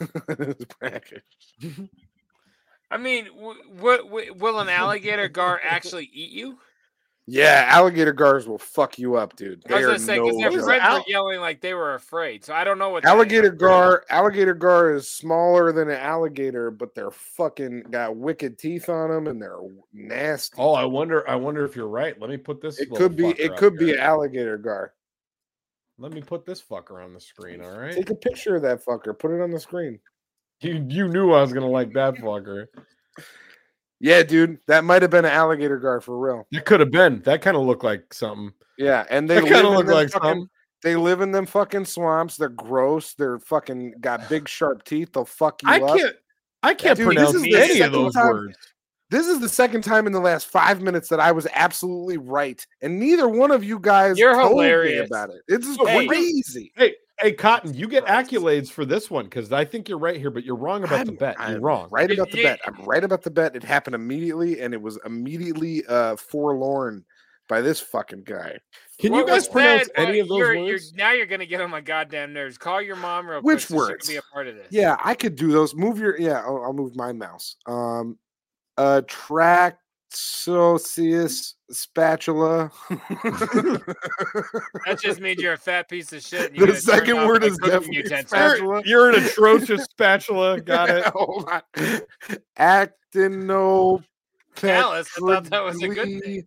*laughs* It's brackish. *laughs* I mean, w- w- w- will an alligator gar actually eat you? Yeah, alligator gars will fuck you up, dude. I They was are gonna say no because their joke. friends were yelling like they were afraid. So I don't know what. Alligator gar, alligator gar is smaller than an alligator, but they're fucking got wicked teeth on them and they're nasty. Oh, I wonder. I wonder if you're right. Let me put this. it could be, it could be an alligator gar. Let me put this fucker on the screen. All right. Take a picture of that fucker, put it on the screen. You you knew I was gonna like that fucker. Yeah, dude, that might have been an alligator gar for real. It could have been. That kind of looked like something. Yeah, and they live kinda in looked them like fucking- something. They live in them fucking swamps. They're gross. They're fucking got big sharp teeth. They'll fuck you I up. can't. I can't Dude, this pronounce is the any of second those time- words. This is the second time in the last five minutes that I was absolutely right, and neither one of you guys You're told me hilarious. about it. It's just Hey. crazy. Hey, hey, Cotton, you get accolades for this one because I think you're right here, but you're wrong about the I'm- bet. You're I'm wrong. Right about the bet. I'm right about the bet. It happened immediately, and it was immediately uh forlorn by this fucking guy. Can you What guys was pronounce said, any of those you're, words? You're, now you're gonna get on my goddamn nerves. Call your mom real Which quick. so she can words? be a part of this. Yeah, I could do those. Move your yeah. I'll, I'll move my mouse. Um, uh, Traxosius spatula. That just means you're a fat piece of shit. *laughs* The you gotta turn second off word my is cooking definitely utensils. spatula. You're, you're an atrocious spatula. Got it. Hold on. Actino. Callus, I thought that was a good thing.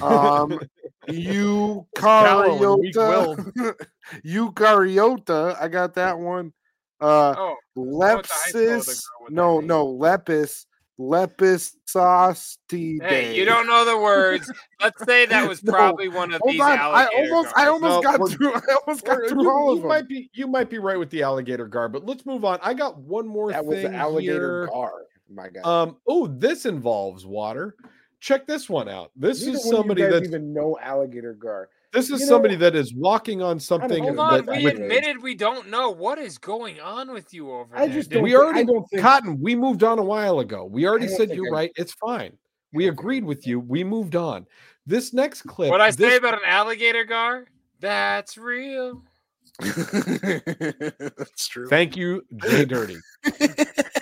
Um, eukaryota. *laughs* eukaryota. I got that one. Uh, Oh, went to high school with a lepsis. girl with No, that no, lepis. Lepis saucity. hey, you don't know the words. Let's say that *laughs* was No, probably one of Hold these on, I alligator almost, I almost No, got we're- through. *laughs* I almost got through you, all you of them. might be you might be right with the alligator gar, but let's move on. I got one more that was thing the alligator here. gar. My God. Um, oh, this involves water. Check this one out. This Neither is one of you somebody guys that's even know alligator gar. This is you somebody know- that is walking on something Hold that on, we admitted we don't know what is going on with you over I there. just we thi- I already don't think- cotton we moved on a while ago we already said you're I- right it's fine we agreed with you we moved on this next clip What I say about an alligator gar? That's real. *laughs* That's true. thank you jay dirty *laughs*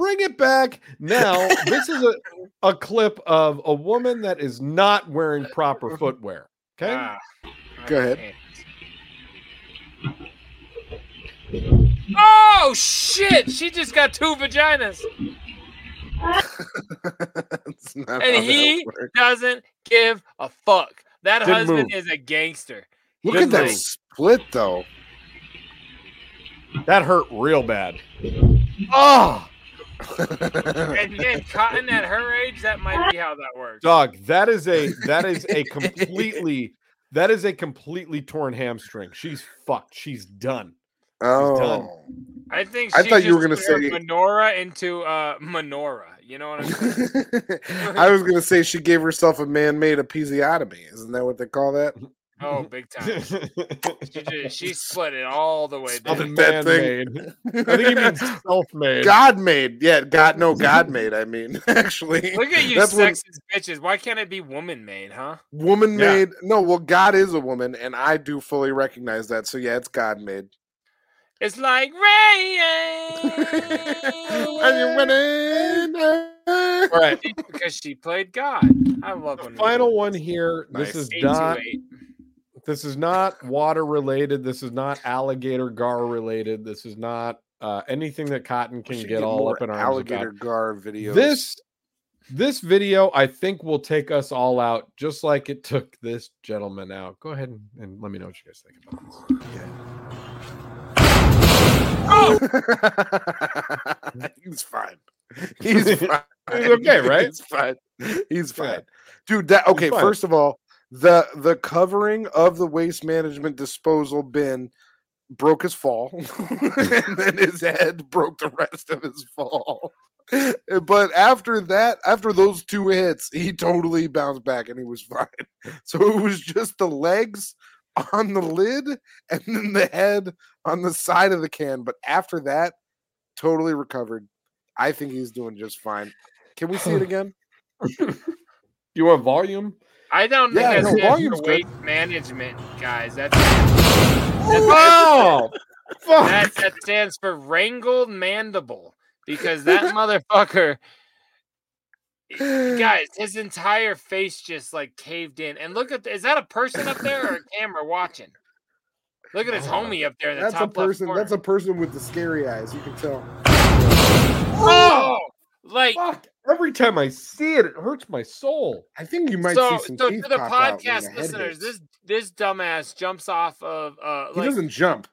bring it back now this is a, a clip of a woman that is not wearing proper footwear okay Ah, Go ahead. Oh shit! She just got two vaginas, *laughs* That's not how and he doesn't give a fuck. That Didn't husband move. is a gangster. Look at that split though. that hurt real bad oh and then Cotton at her age, that might be how that works. dog that is a that is a completely that is a completely torn hamstring she's fucked she's done oh. I think I she thought you were gonna turned say- menorah into uh menorah. You know what I'm saying? *laughs* I was gonna say she gave herself a man-made episiotomy. Isn't that what they call that? Oh, *laughs* big time. She, just, she *laughs* split it all the way Split down. that man-made. *laughs* I think he means self-made. God made. Yeah, God no, God made. I mean, actually. Look at you, That's what- sexist bitches. Why can't it be woman made, huh? woman Yeah. made. No, well, God is a woman, and I do fully recognize that. So yeah, it's God made. It's like rain. Are you winning? All right. because she played God. I love when Final one here. This is Eight not to eight. This is not water related. This is not alligator gar related. This is not uh, anything that Cotton can Should get all up in arms alligator about. gar videos. This this video I think will take us all out, just like it took this gentleman out. Go ahead and, and let me know what you guys think about this. Oh! *laughs* He's fine. He's *laughs* fine. He's okay, right? He's fine. He's Yeah. fine. Dude, that okay, first of all, the the covering of the waste management disposal bin broke his fall, *laughs* and then his head broke the rest of his fall. But after that, after those two hits, he totally bounced back and he was fine. *laughs* So it was just the legs on the lid and then the head on the side of the can. But after that, totally recovered. I think he's doing just fine. Can we see it *sighs* again? You want volume? I don't think Yeah, that no, stands volume's for good. weight management, guys. That's, that's, Oh, *laughs* fuck. that, that stands for wrangled mandible because that motherfucker, *laughs* guys, his entire face just like caved in. And look at, is that a person up there or a camera watching? Look at his oh, homie up there That's a person. That's a person with the scary eyes. You can tell. Like Fuck. Every time I see it, it hurts my soul. I think you might so. see some So teeth to the pop out when podcast the head listeners, this this dumbass jumps off of uh he like doesn't jump.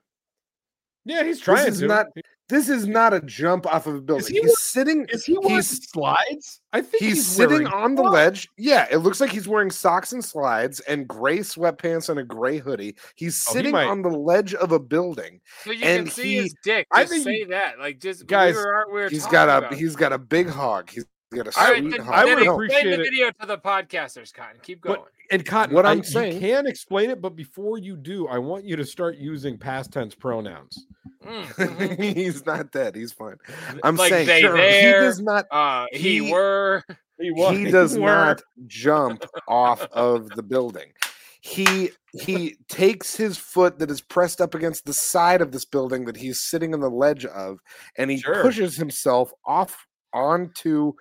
Yeah, he's trying This is to. not. This is not a jump off of a building. he he's wa- sitting. Is he wearing slides? I think he's, he's, sitting on the ledge. Yeah, it looks like he's wearing socks and slides and gray sweatpants and a gray hoodie. He's Oh, he sitting might- on the ledge of a building. So you and can see he- his dick. I think say that. Like just Guys, we were, we were He's got a about he's got a big hog. He's got a All right, sweet then. I then would explain appreciate the it- video to the podcasters, Cotton. Keep going. But and Cotton, What I- I'm you saying- can explain it, but before you do, I want you to start using past tense pronouns. Mm, mhm. *laughs* he's not dead. He's fine. I'm Like saying they sure, he does not. uh, he, he- were. He, was, he does not jump off of the building. He he takes his foot that is pressed up against the side of this building that he's sitting on the ledge of, and he Sure. pushes himself off onto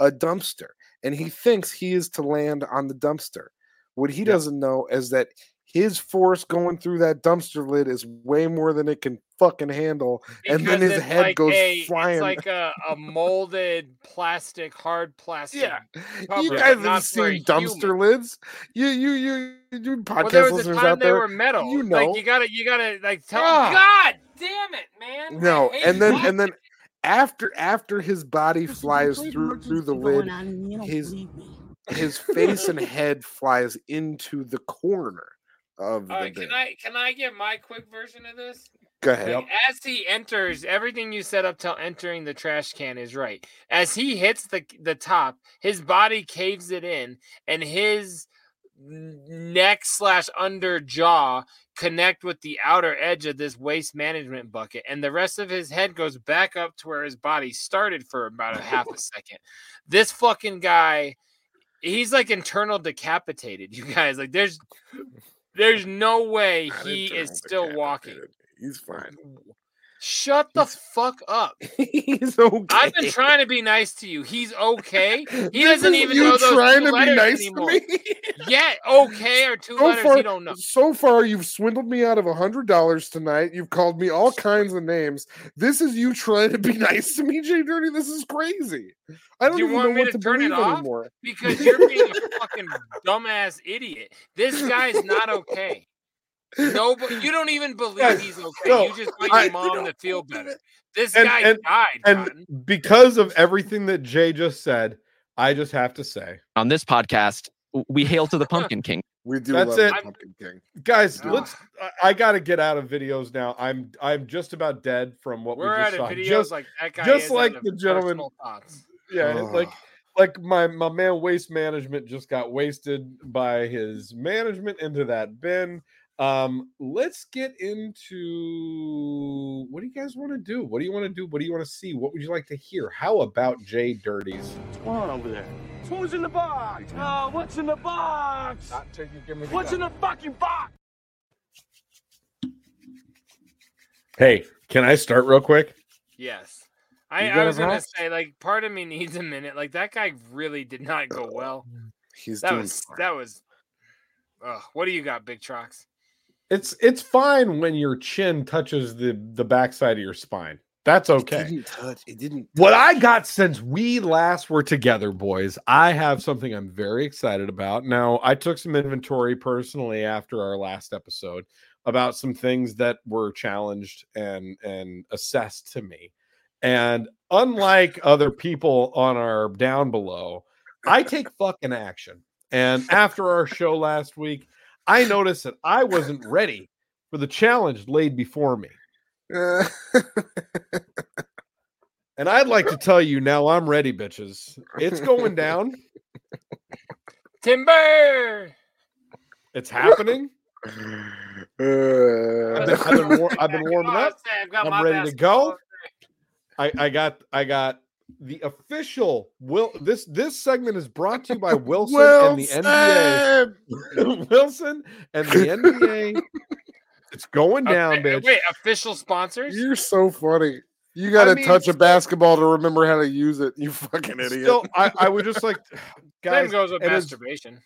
a dumpster. And he thinks he is to land on the dumpster. What he Yep. doesn't know is that his force going through that dumpster lid is way more than it can fucking handle. and then his head like goes a, flying. It's like a, a molded plastic, hard plastic. Yeah, you guys have seen dumpster human. lids. You, you, you, you podcast Well, there was a listeners time out they were metal. You know, like you gotta, you gotta like tell. Ah. God damn it, man! No, and then and then after after his body flies through through the lid, his his face and *laughs* head flies into the corner of All the right, can I can I get my quick version of this? Go ahead. Like, As he enters, everything you said up till entering the trash can is right. As he hits the the top, his body caves it in, and his n- neck slash under jaw connect with the outer edge of this waste management bucket, and the rest of his head goes back up to where his body started for about a half a second. This fucking guy, he's like internal decapitated. *laughs* You guys, like, there's there's no way Not he is still walking. He's fine. Shut the fuck up. *laughs* He's okay. I've been trying to be nice to you. He's okay. *laughs* He doesn't even you know those trying two to be nice to me? *laughs* Yeah, okay or two So letters far, you don't know. so far, you've swindled me out of a hundred dollars tonight. You've called me all kinds of names. This is you trying to be nice to me, Jay Dirty. This is crazy. I don't Do you even want me to to turn it off? anymore. Because you're being a fucking dumbass idiot. This guy's not okay. No, but you don't even believe Guys, he's okay. no, you just want your mom to feel better. This And- guy and- died. And Cotton. because of everything that Jay just said, I just have to say, On this podcast, we hail to the *laughs* Pumpkin King. We do That's love it. Pumpkin King. guys, let's. I, I got to get out of videos now. I'm I'm just about dead from what We're we out just of videos Just, like that guy. just is like the gentleman. personal thoughts. Yeah, Ugh. like like my my man waste management just got wasted by his management into that bin. Um, let's get into what do you guys want to do? What do you want to do? What do you want to see? What would you like to hear? How about Jay Dirties? What's going on over there? Who's in the box? Oh, what's in the box? What's in the fucking box? Hey, can I start real quick? Yes. I, I was gonna box? say, like, part of me needs a minute. Like that guy really did not go well. He's That doing was fine. that was. Uh, what do you got, Big Trox? It's it's fine when your chin touches the the backside of your spine. That's It okay. didn't touch. It didn't. What I got since we last were together, boys, I have something I'm very excited about. Now, I took some inventory personally after our last episode about some things that were challenged and and assessed to me. And unlike other people on our down below, I take fucking action. And after our show last week, I noticed that I wasn't ready for the challenge laid before me. And I'd like to tell you now I'm ready, bitches. It's going down. Timber. It's happening. I've been, I've been, *laughs* war- I've been warming up. I've got my I'm ready to go. I, I got I got the official will this this segment is brought to you by *laughs* Wilson, and the NBA. *laughs* Wilson and the NBA. It's going down, Okay, bitch. Wait, official sponsors? You're so funny. You got to mean, touch a basketball to remember how to use it. You fucking idiot. Still, I, I would just like *sighs* guys. Same goes with and as- masturbation.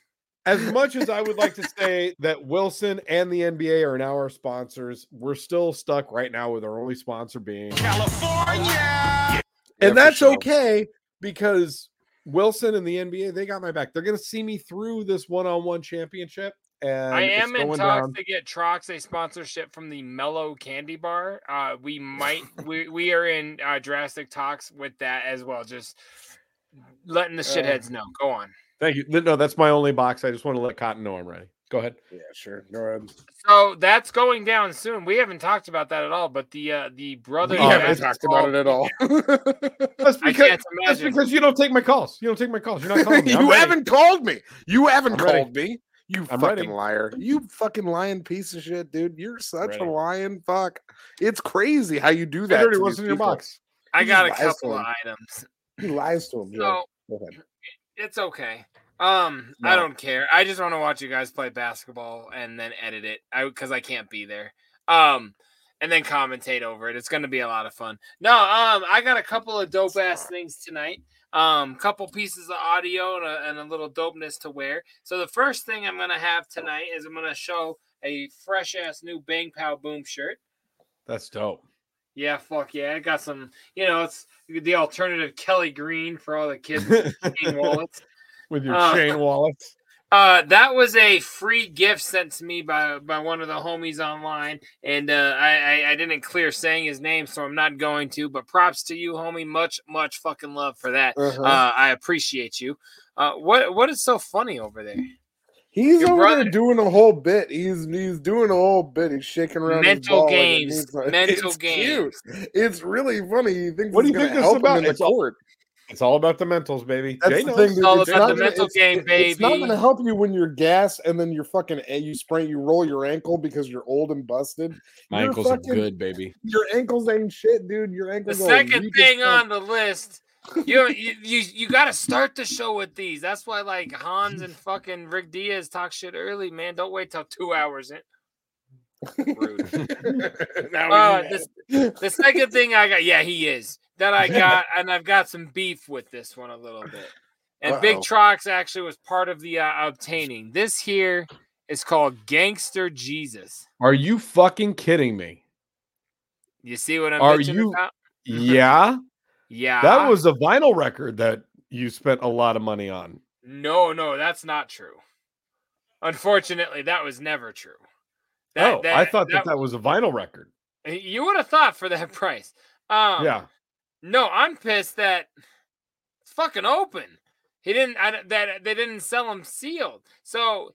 as much as I would like to say that Wilson and the NBA are now our sponsors, we're still stuck right now with our only sponsor being California! And that's sure. okay because Wilson and the NBA they got my back. They're gonna see me through this one-on-one championship. And I am in talks down. to get Trox a sponsorship from the Mellow Candy Bar. Uh, we might *laughs* we we are in uh, drastic talks with that as well. Just letting the shitheads know. Go on. Thank you. No, that's my only box. I just want to let Cotton know I'm ready. Go ahead. Yeah, sure. Go ahead. So that's going down soon. We haven't talked about that at all, but the uh, the brother We haven't talked about it at all. *laughs* That's because that's because you don't take my calls. You don't take my calls. You're not calling me. *laughs* You ready. haven't called me. You haven't I'm ready. called me. You I'm fucking ready. liar. You fucking lying piece of shit, dude. You're such Ready. a lying fuck. It's crazy how you do that. Dirty, to what's in your box? I got a just lies to couple of items. He lies to him, Joe. So Go ahead. it's okay. Um, I don't care. I just want to watch you guys play basketball and then edit it. I because I can't be there. Um, and then commentate over it. It's gonna be a lot of fun. No, um, I got a couple of dope ass things tonight. Um, couple pieces of audio and a, and a little dopeness to wear. So the first thing I'm gonna have tonight is I'm gonna show a fresh ass new Bang Pow Boom shirt. That's dope. Yeah, fuck yeah. I got some, you know, it's the alternative Kelly Green for all the kids *laughs* wallets. With your Uh, chain wallets. *laughs* Uh, that was a free gift sent to me by by one of the homies online, and uh, I, I I didn't clear saying his name, so I'm not going to. But props to you, homie. Much much fucking love for that. Uh-huh. Uh, I appreciate you. Uh, what what is so funny over there? He's Your over brother- there doing a whole bit. He's he's doing a whole bit. He's shaking around. his Mental ball like games. *laughs* means. Mental it's games. Cute. It's really funny. He thinks What do you think gonna this is about? in the It's all- court. It's all about the mentals, baby. That's Jay the knows. thing. dude. all It's about not the mental it's- game, baby. It's not going to help you when you're gas and then you're fucking and you sprain, you roll your ankle because you're old and busted. My Your ankles fucking- are good, baby. Your ankles ain't shit, dude. Your The ankles. The second weak thing on the list, you you you, you got to start the show with these. That's why like Hans and fucking Rick Diaz talk shit early, man. Don't wait till two hours in. *laughs* *laughs* Now Uh, he's this, the second thing I got, yeah, he is that I got, and I've got some beef with this one a little bit. And Big Uh-oh. Trox actually was part of the uh, obtaining. This here is called Gangster Jesus. Are you fucking kidding me? You see what I'm Are you- about? *laughs* Yeah. Yeah. That was a vinyl record that you spent a lot of money on. no, no, that's not true. Unfortunately, that was never true. That- oh, I thought that, that- that was a vinyl record. You would have thought for that *laughs* price. Um, yeah. No, I'm pissed that it's fucking open. He didn't. I, that they didn't sell him sealed. So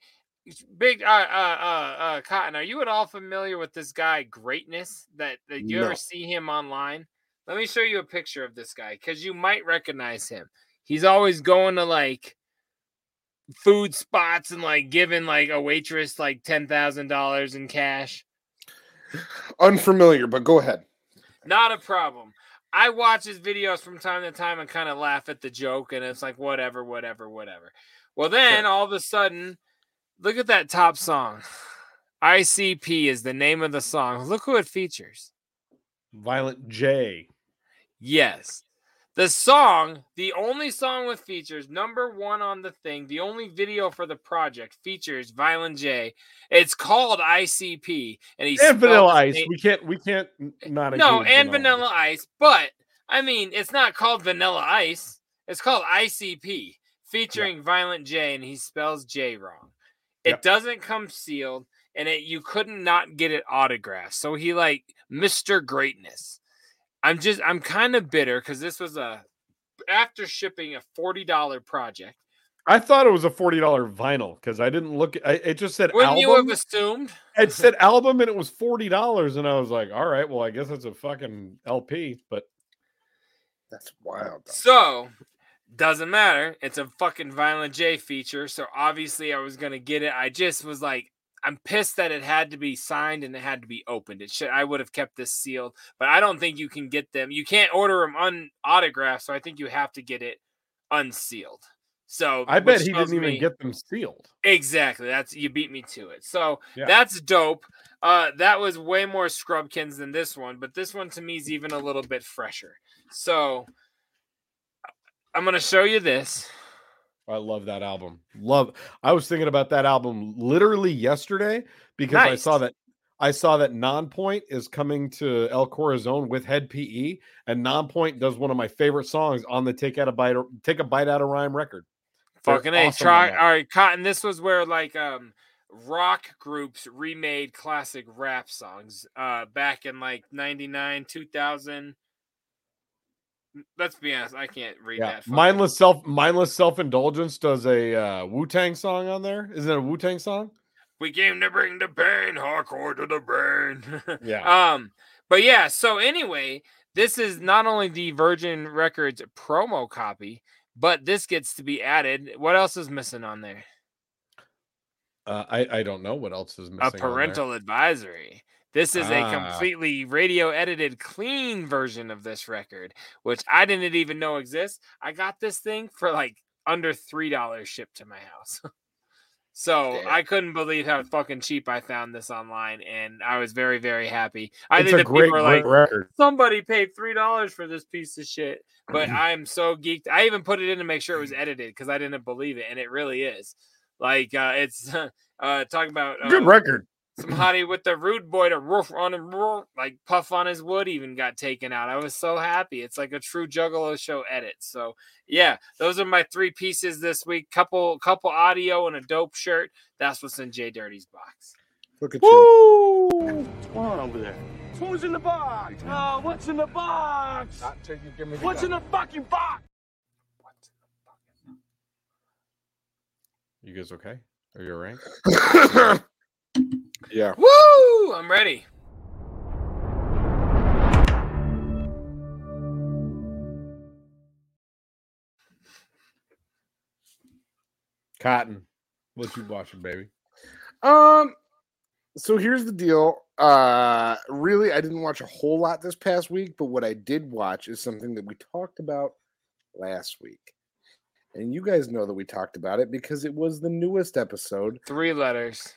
big. Uh, uh, uh, uh, Cotton, are you at all familiar with this guy Greatness? That, that you No. ever see him online? Let me show you a picture of this guy because you might recognize him. He's always going to like food spots and like giving like a waitress like ten thousand dollars in cash. unfamiliar, but go ahead. Not a problem. I watch his videos from time to time and kind of laugh at the joke, and it's like whatever, whatever, whatever. Well, then all of a sudden, look at that top song. ICP is the name of the song. Look who it features. Violent J. Yes. The song, the only song with features, number one on the thing, the only video for the project features Violent J. It's called ICP, and he's And Vanilla Ice. We can't we can't eh, not no, and Vanilla Ice, but I mean, it's not called Vanilla Ice. It's called ICP, featuring Violent J, and he spells J wrong. It Yep. doesn't come sealed, and it you couldn't not get it autographed. So he like Mr. Greatness. I'm just I'm kind of bitter because this was a after shipping a forty dollar project. I thought it was a forty dollar vinyl because I didn't look. I, it just said Wouldn't you have assumed? It said *laughs* album and it was forty dollars, and I was like, all right, well, I guess it's a fucking LP. But That's wild. So doesn't matter. It's a fucking Violent J feature. So obviously I was gonna get it. I just was like, I'm pissed that it had to be signed and it had to be opened. It should I would have kept this sealed, but I don't think you can get them. You can't order them unautographed, so I think you have to get it unsealed. So I bet he didn't even me- get them sealed. Exactly. That's you beat me to it. So Yeah. that's dope. Uh that was way more scrubkins than this one, but this one to me is even a little bit fresher. So I'm gonna show you this. I love that album. Love. I was thinking about that album literally yesterday because I saw that I saw that Nonpoint is coming to El Corazon with Hed PE, and Nonpoint does one of my favorite songs on the Take Out a Bite Take a Bite Out of Rhyme record. They're Fucking A awesome try all right, Cotton. This was where like um rock groups remade classic rap songs uh back in like 99, 2000. Let's be honest, I can't read Yeah, that. mindless self mindless self indulgence does a uh, Wu Tang song on there. Isn't it a Wu Tang song? We came to bring the pain, hardcore to the brain. *laughs* Yeah. Um, but yeah, so anyway, this is not only the Virgin Records promo copy, but this gets to be added. What else is missing on there? Uh, I I don't know what else is missing. A parental advisory. This is a Ah. completely radio edited, clean version of this record, which I didn't even know exists. I got this thing for like under three dollars shipped to my house. *laughs* so I couldn't believe how fucking cheap I found this online, and I was very, very happy. I It's think a that great, people are great like, record. somebody paid three dollars for this piece of shit. But *clears throat* I'm so geeked. I even put it in to make sure it was edited because I didn't believe it, and it really is. Like uh it's *laughs* uh talking about Good uh, record. Some hottie with the rude boy to roof on him, roof, like puff on his wood even got taken out. I was so happy. It's like a true Juggalo show edit. So yeah, those are my three pieces this week. Couple couple audio and a dope shirt. That's what's in Jay Dirty's box. Look at you. What's going on over there? Who's in the box? Oh, what's in the box? What's in the fucking box? You guys okay? Are you all right? *coughs* yeah. Woo! I'm ready. Cotton, what you watching, baby? Um, so here's the deal. Uh, really, I didn't watch a whole lot this past week, but what I did watch is something that we talked about last week. And you guys know that we talked about it because it was the newest episode, Three letters.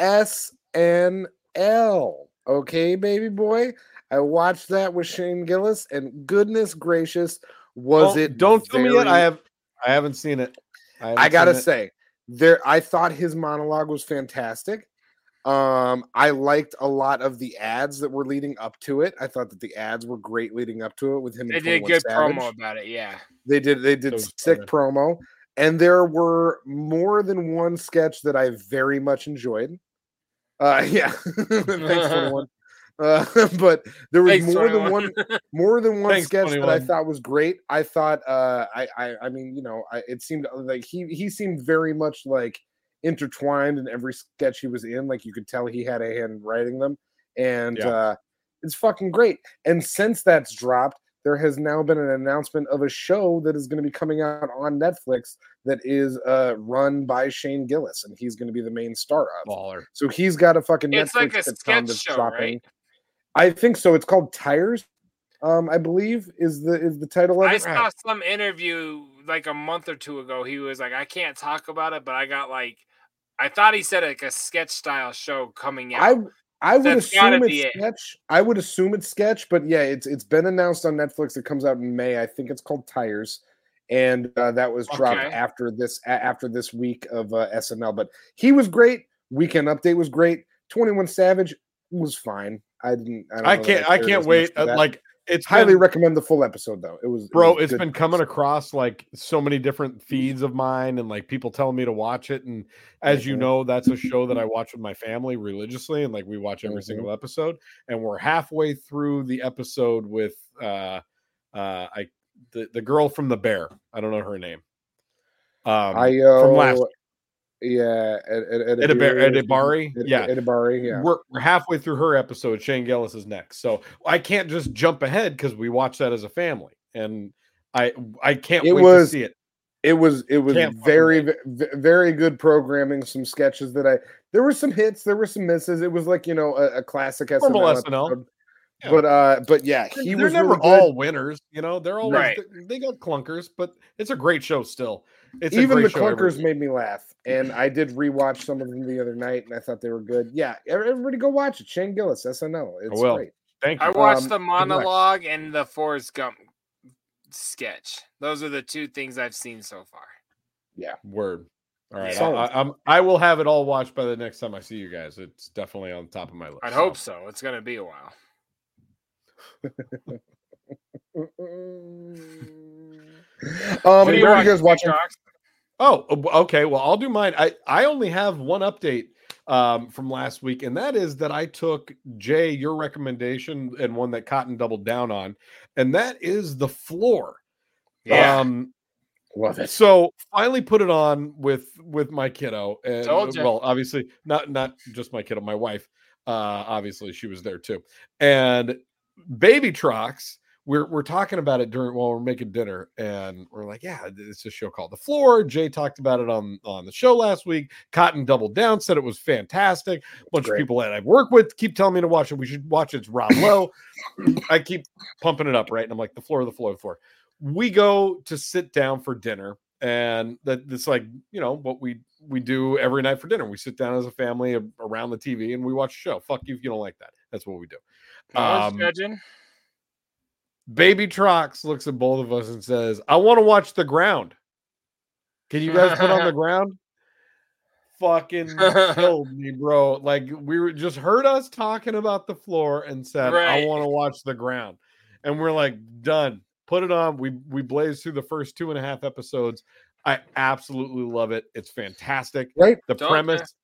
SNL. Okay, baby boy. I watched that with Shane Gillis, and goodness gracious, was Oh, it? Don't tell me yet. I have. I haven't seen it. haven't I gotta it. say, there I thought his monologue was fantastic. Um, I liked a lot of the ads that were leading up to it. I thought that the ads were great leading up to it with him. They did a good Savage. promo about it. Yeah. They did they did sick funny. promo, and there were more than one sketch that I very much enjoyed. Uh, *laughs* yeah, thanks for *laughs* one. Uh, *laughs* but there was Thanks, more than one more than one Thanks, sketch that I thought was great. I thought uh I I I mean, you know, I, it seemed like he he seemed very much like intertwined in every sketch he was in. Like you could tell he had a hand writing them. And Yeah. uh it's fucking great. And since that's dropped, there has now been an announcement of a show that is going to be coming out on Netflix that is uh run by Shane Gillis, and he's going to be the main star of. Baller. So he's got a fucking It's Netflix like a sketch that's show, dropping. right? I think so. It's called Tires. Um, I believe is the is the title of it. I it. saw some interview like a month or two ago. He was like, I can't talk about it, but I got like, I thought he said like a sketch style show coming out. I I would That's assume it's it. sketch. I would assume it's sketch, but yeah, it's it's been announced on Netflix. It comes out in May. I think it's called Tires, and uh, that was dropped Okay. after this after this week of uh, SNL. But he was great. Weekend Update was great. Twenty One Savage was fine. I didn't. I, don't I know can't. I can't wait. uh. Like it's highly been- recommend the full episode though. It was it bro it's good been coming episode. across like so many different feeds of mine and like people telling me to watch it and as you Mhm. know that's a show that i watch with my family religiously and like we watch every Mhm. single episode and we're halfway through the episode with uh uh i the, the girl from the bear i don't know her name um I uh, from last yeah, Ed, Edibar- Ed- Edebiri? Ed- Yeah. Edebiri, yeah. we're, we're halfway through her episode. Shane Gillis is next, so I can't just jump ahead because we watch that as a family, and I I can't It wait was- to see it. It was it was Can't very ve- ve- very good programming. Some sketches that I there were some hits, there were some misses. It was like you know a, a classic SNL, SNL. Yeah. But uh, but yeah, he They're was never really all winners, you know. They're always Right. they got clunkers, but it's a great show still. It's Even the show every clunkers made me laugh, and I did rewatch some of them the other night, and I thought they were good. Yeah, everybody go watch it. Shane Gillis, SNL. It's will. great. Thank you. I watched Um, the monologue and the Forrest Gump sketch. Those are the two things I've seen so far. Yeah, Word. All right, Solid. I, I, I'm I will have it all watched by the next time I see you guys. It's definitely on top of my list. I'd so. hope so. It's gonna be a while. *laughs* Um, What do what you are you guys watching? Trox? Oh, uh, okay. Well, I'll do mine. I I only have one update um, from last week, and that is that I took Jay your recommendation and one that Cotton doubled down on, and that is the floor. Yeah. Um, Love it. so finally put it on with with my kiddo, and well, obviously not not just my kiddo, my wife. Uh, obviously she was there too, and Baby Trox. We're we're talking about it during while we're making dinner, and we're like, yeah, it's a show called The Floor. Jay talked about it on on the show last week. Cotton doubled down, said it was fantastic. A bunch great. of people that I've worked with keep telling me to watch it. We should watch it. It's Rob Lowe. *coughs* I keep pumping it up, right? And I'm like, the floor, the floor, the floor. We go to sit down for dinner, and that it's like you know what we we do every night for dinner. We sit down as a family around the TV and we watch a show. Fuck you if you don't like that. That's what we do. Um, judging. Baby Trox looks at both of us and says, I want to watch the ground. Can you guys put on the *laughs* ground? Fucking *laughs* killed me, bro. Like we were just heard us talking about the floor and said, I want to watch the ground. And we're like, done. Put it on. We we blazed through the first two and a half episodes. I absolutely love it. It's fantastic. Right? The Don't premise,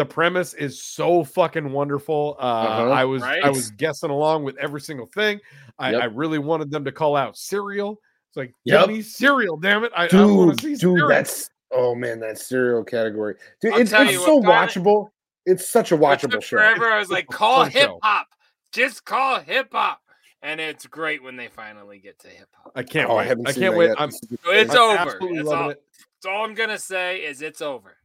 the premise is so fucking wonderful. Uh, Uh-huh. I was I was guessing along with every single thing. I, Yep. I really wanted them to call out cereal. It's like, Yep. give me cereal, damn it. I, I Dude, want to see dude, cereal. that's Oh man, that cereal category, dude, I'll it's, it's so what, Connor- watchable. It's such a watchable show. forever. I was like, call hip hop. Just call hip hop. And it's great when they finally get to hip hop. I can't Oh, I wait. haven't I seen can't that wait. yet. I'm, So it's I'm over. absolutely That's loving all, it. that's all I'm gonna say is it's over.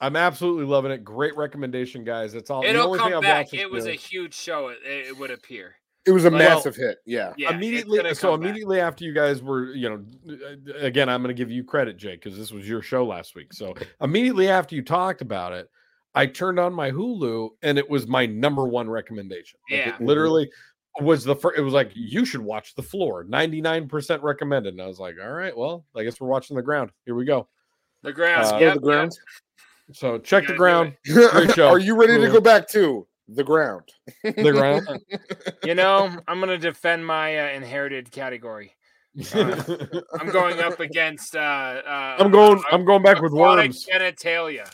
I'm absolutely loving it. Great recommendation, guys. That's all. It'll only come I've back. It was a huge show. It, it would appear. It was a Like- massive hit. Yeah. Yeah, immediately so come back. immediately after you guys were you know uh, again i'm going to give you credit jake because this was your show last week so immediately after you talked about it i turned on my hulu and it was my number one recommendation Like, Yeah. it literally was the first it was like you should watch the floor 99% recommended and i was like all right well i guess we're watching the ground here we go The ground. Uh, yep, the ground. So check the ground *laughs* Are you ready to go back to the ground? the ground. *laughs* You know, I'm gonna defend my uh, inherited category. Uh, I'm going up *laughs* against. Uh, uh, i'm going uh, i'm going back with aquatic worms genitalia.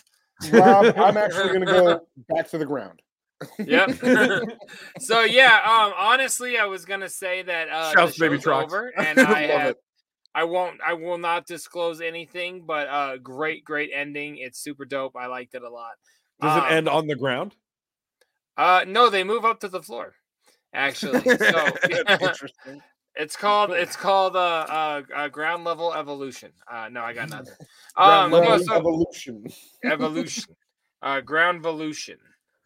Rob, I'm actually going to go back to the ground. Yep. so yeah, um, honestly, I was gonna say that uh, the Shouts, baby show's over, and I Love have, it. I won't, I will not disclose anything, but uh, great, great ending. It's super dope. I liked it a lot. does it Um, end on the ground Uh, no, they move up to the floor. Actually, *laughs* so *laughs* Interesting. it's called it's called uh, uh, uh ground level evolution. Uh, no, I got nothing. *laughs* Ground Um, no, so- evolution. evolution, uh, ground evolution.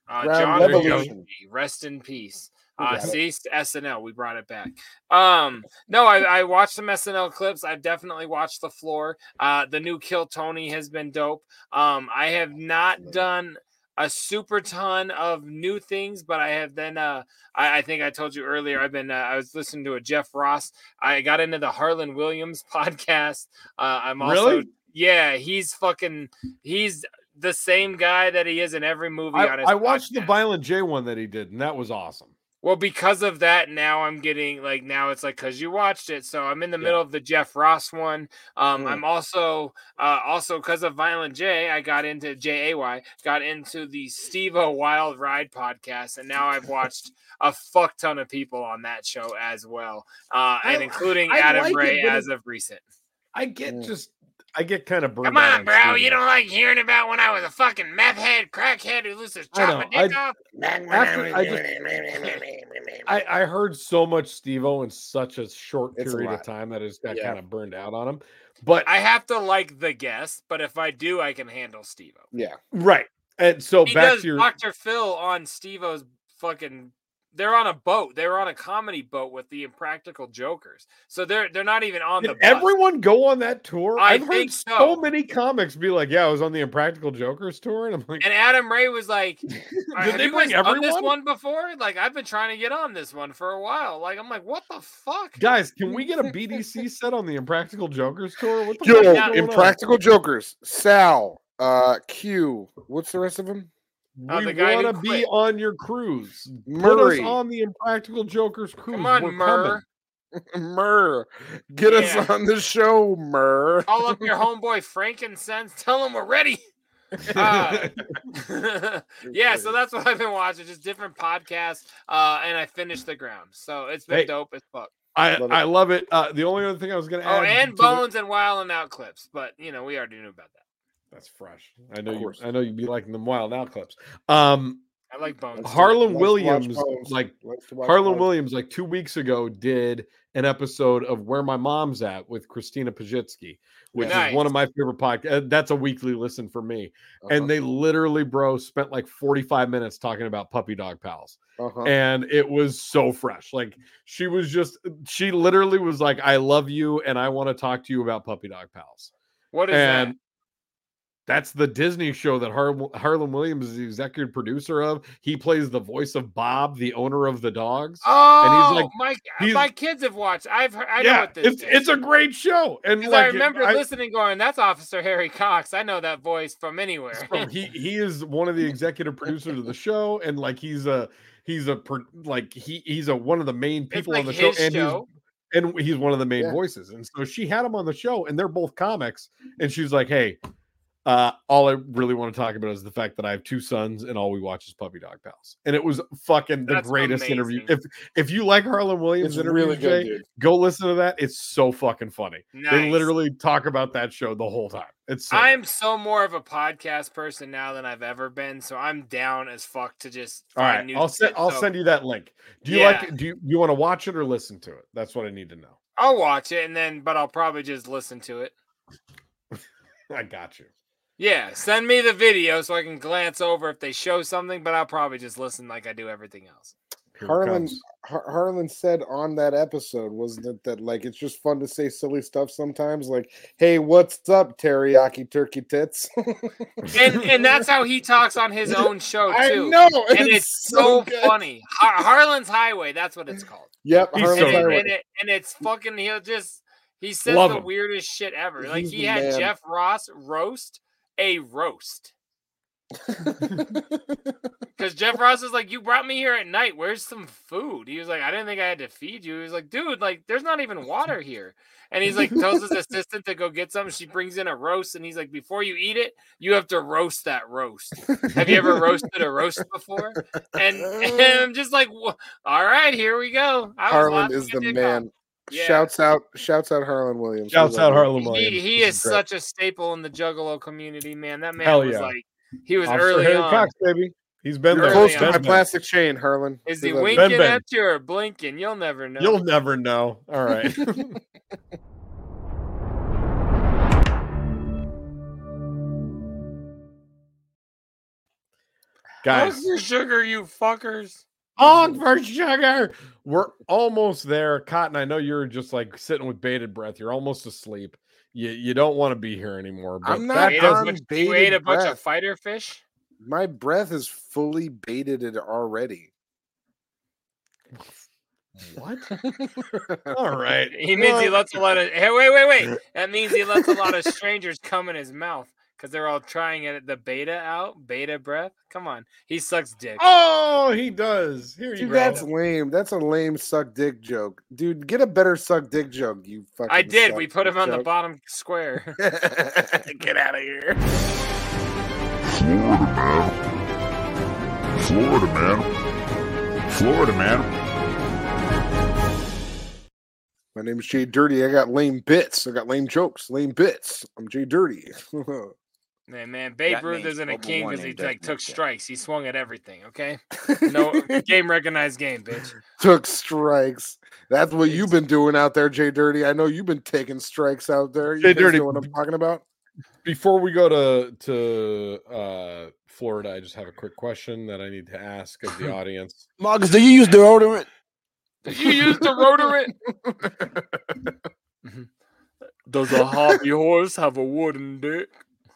Uh, John Levolution. Rest in peace. Uh, it. ceased SNL. We brought it back. Um, no, I, I watched some SNL clips. I've definitely watched the floor. Uh, the new Kill Tony has been dope. Um, I have not done a super ton of new things, but I have then. Uh, I, I think I told you earlier. I've been. Uh, I was listening to a Jeff Ross. I got into the Harland Williams *laughs* podcast. Uh, I'm also. Really? Yeah, he's fucking. He's the same guy that he is in every movie on I, his I watched the. Violent J one that he did, and that was awesome. Well, because of that, now I'm getting like now it's like because you watched it, so I'm in the middle of the Jeff Ross one. Um, Mm. I'm also uh, also because of Violent J, I got into J A Y, got into the Steve O Wild Ride podcast, and now I've watched a fuck ton of people on that show as well, uh, and I- including I Adam like Ray but as of recent. I get Mm. just I get kind of burned. Come out on, bro, Steve you don't like hearing about when I was a fucking meth head, crackhead who used to I chop know, my dick I- off. *laughs* After I just *laughs* I, I heard so much Steve O in such a short It's a period of lot. time that it's got Yeah. kind of burned out on him. But I have to like the guest, but if I do, I can handle Steve O. Yeah. right. And so he back does to your Dr. Phil on Steve-O's fucking they're on a boat. They were on a comedy boat with the Impractical Jokers. So they're they're not even on the did bus. everyone go on that tour? I I've heard so. so. many comics be like, "Yeah, I was on the Impractical Jokers tour," and I'm like, And Adam Ray was like, *laughs* "Uh, Did "Have they you bring guys done this one before? Like, I've been trying to get on this one for a while. Like, I'm like, what the fuck? "Guys, can we get a *laughs* BDC set on the Impractical Jokers tour?" What the fuck Yo, going on? Impractical Jokers, Sal, uh, Q. What's the rest of them? Oh, we want to be on your cruise. Put us on the Impractical Jokers cruise. Come on, We're Murr. coming. *laughs* Murr, get Yeah. us on the show, Murr. Call up your homeboy Frankincense. Tell him we're ready. Uh, *laughs* yeah, so that's what I've been watching, just different podcasts. Uh, and I finished the ground, so it's been Hey, dope as fuck. I Love it. I love it. Uh, the only other thing I was going to add, Oh, and the- Bones and Wild and Out clips, but you know we already knew about that. That's fresh. I know you. I know you'd be liking them wild now clips. Um, I like Bones. Harland Likes to watch Williams, like Harland Bones. Williams, like two weeks ago, did an episode of Where My Mom's At with Christina Pazsitzky, which is one of my favorite podcasts. That's a weekly listen for me. Uh-huh. And they literally, bro, spent like 45 minutes talking about puppy dog pals. Uh-huh. And it was so fresh. Like she was just, she literally was like, I love you and I want to talk to you about puppy dog pals. What is and that? That's the Disney show that Har- Harland Williams is the executive producer of. He plays the voice of Bob, the owner of the dogs. Oh, and he's oh, like, my he's- my kids have watched. I've heard. I know what this it's is. it's a great show. and like, I remember I- listening, going, "That's Officer Harry Cox." I know that voice from anywhere. from- he he is one of the executive producers of the show, and like he's a he's a like he he's a one of the main people like on the show, his and show. he's and he's one of the main Yeah. voices. And so she had him on the show, and they're both comics. And she's like, "Hey, Uh, all I really want to talk about is the fact that I have two sons and all we watch is Puppy Dog Pals, and it was fucking the That's greatest interview. If if you like Harland Williams It's really good, Jay, dude. go listen to that. It's so fucking funny. They literally talk about that show the whole time. It's so I'm so more of a podcast person now than I've ever been, so I'm down as fuck to just all find right. new I'll send I'll so send you that link. Do you Yeah. like it? Do you, you want to watch it or listen to it? That's what I need to know. I'll watch it and then, but I'll probably just listen to it. *laughs* I got you. Yeah, send me the video so I can glance over if they show something, but I'll probably just listen like I do everything else. Here Harland. Har- Harland said on that episode wasn't it that like it's just fun to say silly stuff sometimes like hey what's up teriyaki turkey tits *laughs* And and that's how he talks on his own *laughs* show I too. know, and it's it's, so so, good. funny. Har- Harland's Highway, that's what it's called. yep He's Harland's so and, Highway. and, it, and it's fucking he'll just he says Love the him. weirdest shit ever. Like He's he had man. Jeff Ross roast a roast. *laughs* Because Jeff Ross is like, You brought me here at night. Where's some food? He was like, I didn't think I had to feed you. He was like, Dude, like, there's not even water here. And he's like, tells his *laughs* assistant to go get some. She brings in a roast, and he's like, Before you eat it, you have to roast that roast. Have you ever roasted a roast before? And, *laughs* and I'm just like, All right, here we go. I was Harland is the man off. Yeah. shouts out shouts out Harland Williams Shouts out. Harland He, Williams. he This is great. such a staple in the Juggalo community, man. That man Hell was yeah. like, he was Officer early Harry on. Cox, baby. He's been You're there. close to my Been plastic chain Harland Is We he love you. winking Ben. at you or blinking? You'll never know. You'll never know. All right. *laughs* Guys, Honk for sugar, you fuckers. Honk for sugar. We're almost there. Cotton, I know you're just like sitting with bated breath. You're almost asleep. You you don't want to be here anymore. But I'm not that ate, a doesn't- on bunch, you ate a bated bunch breath. of fighter fish. my breath is fully baited it already what? *laughs* All right. He means he Well, lets a lot of. Hey, wait, wait, wait. That means he lets a lot of *laughs* strangers come in his mouth because they're all trying it. The beta out, beta breath. Come on, he sucks dick. Oh, he does. Here you Dude, go. that's lame. That's a lame suck dick joke. Dude, get a better suck dick joke, you fucking I did. We put him dick on the bottom square. *laughs* *laughs* get out of here. Florida man. Florida, man. Florida, man. My name is Jay Dirty. I got lame bits. I got lame jokes, lame bits. I'm Jay Dirty. *laughs* Man, man, Babe Ruth isn't a king because he like took strikes. He swung at everything. Okay, *laughs* no game recognized game, bitch. *laughs* Took strikes. That's what you've been doing out there, Jay Dirty. I know you've been taking strikes out there. You Jay Dirty, know what I'm talking about? Before we go to to uh, Florida, I just have a quick question that I need to ask of the *laughs* audience. Marcus, do you use deodorant? Did you use the deodorant? Does a hobby horse have a wooden dick?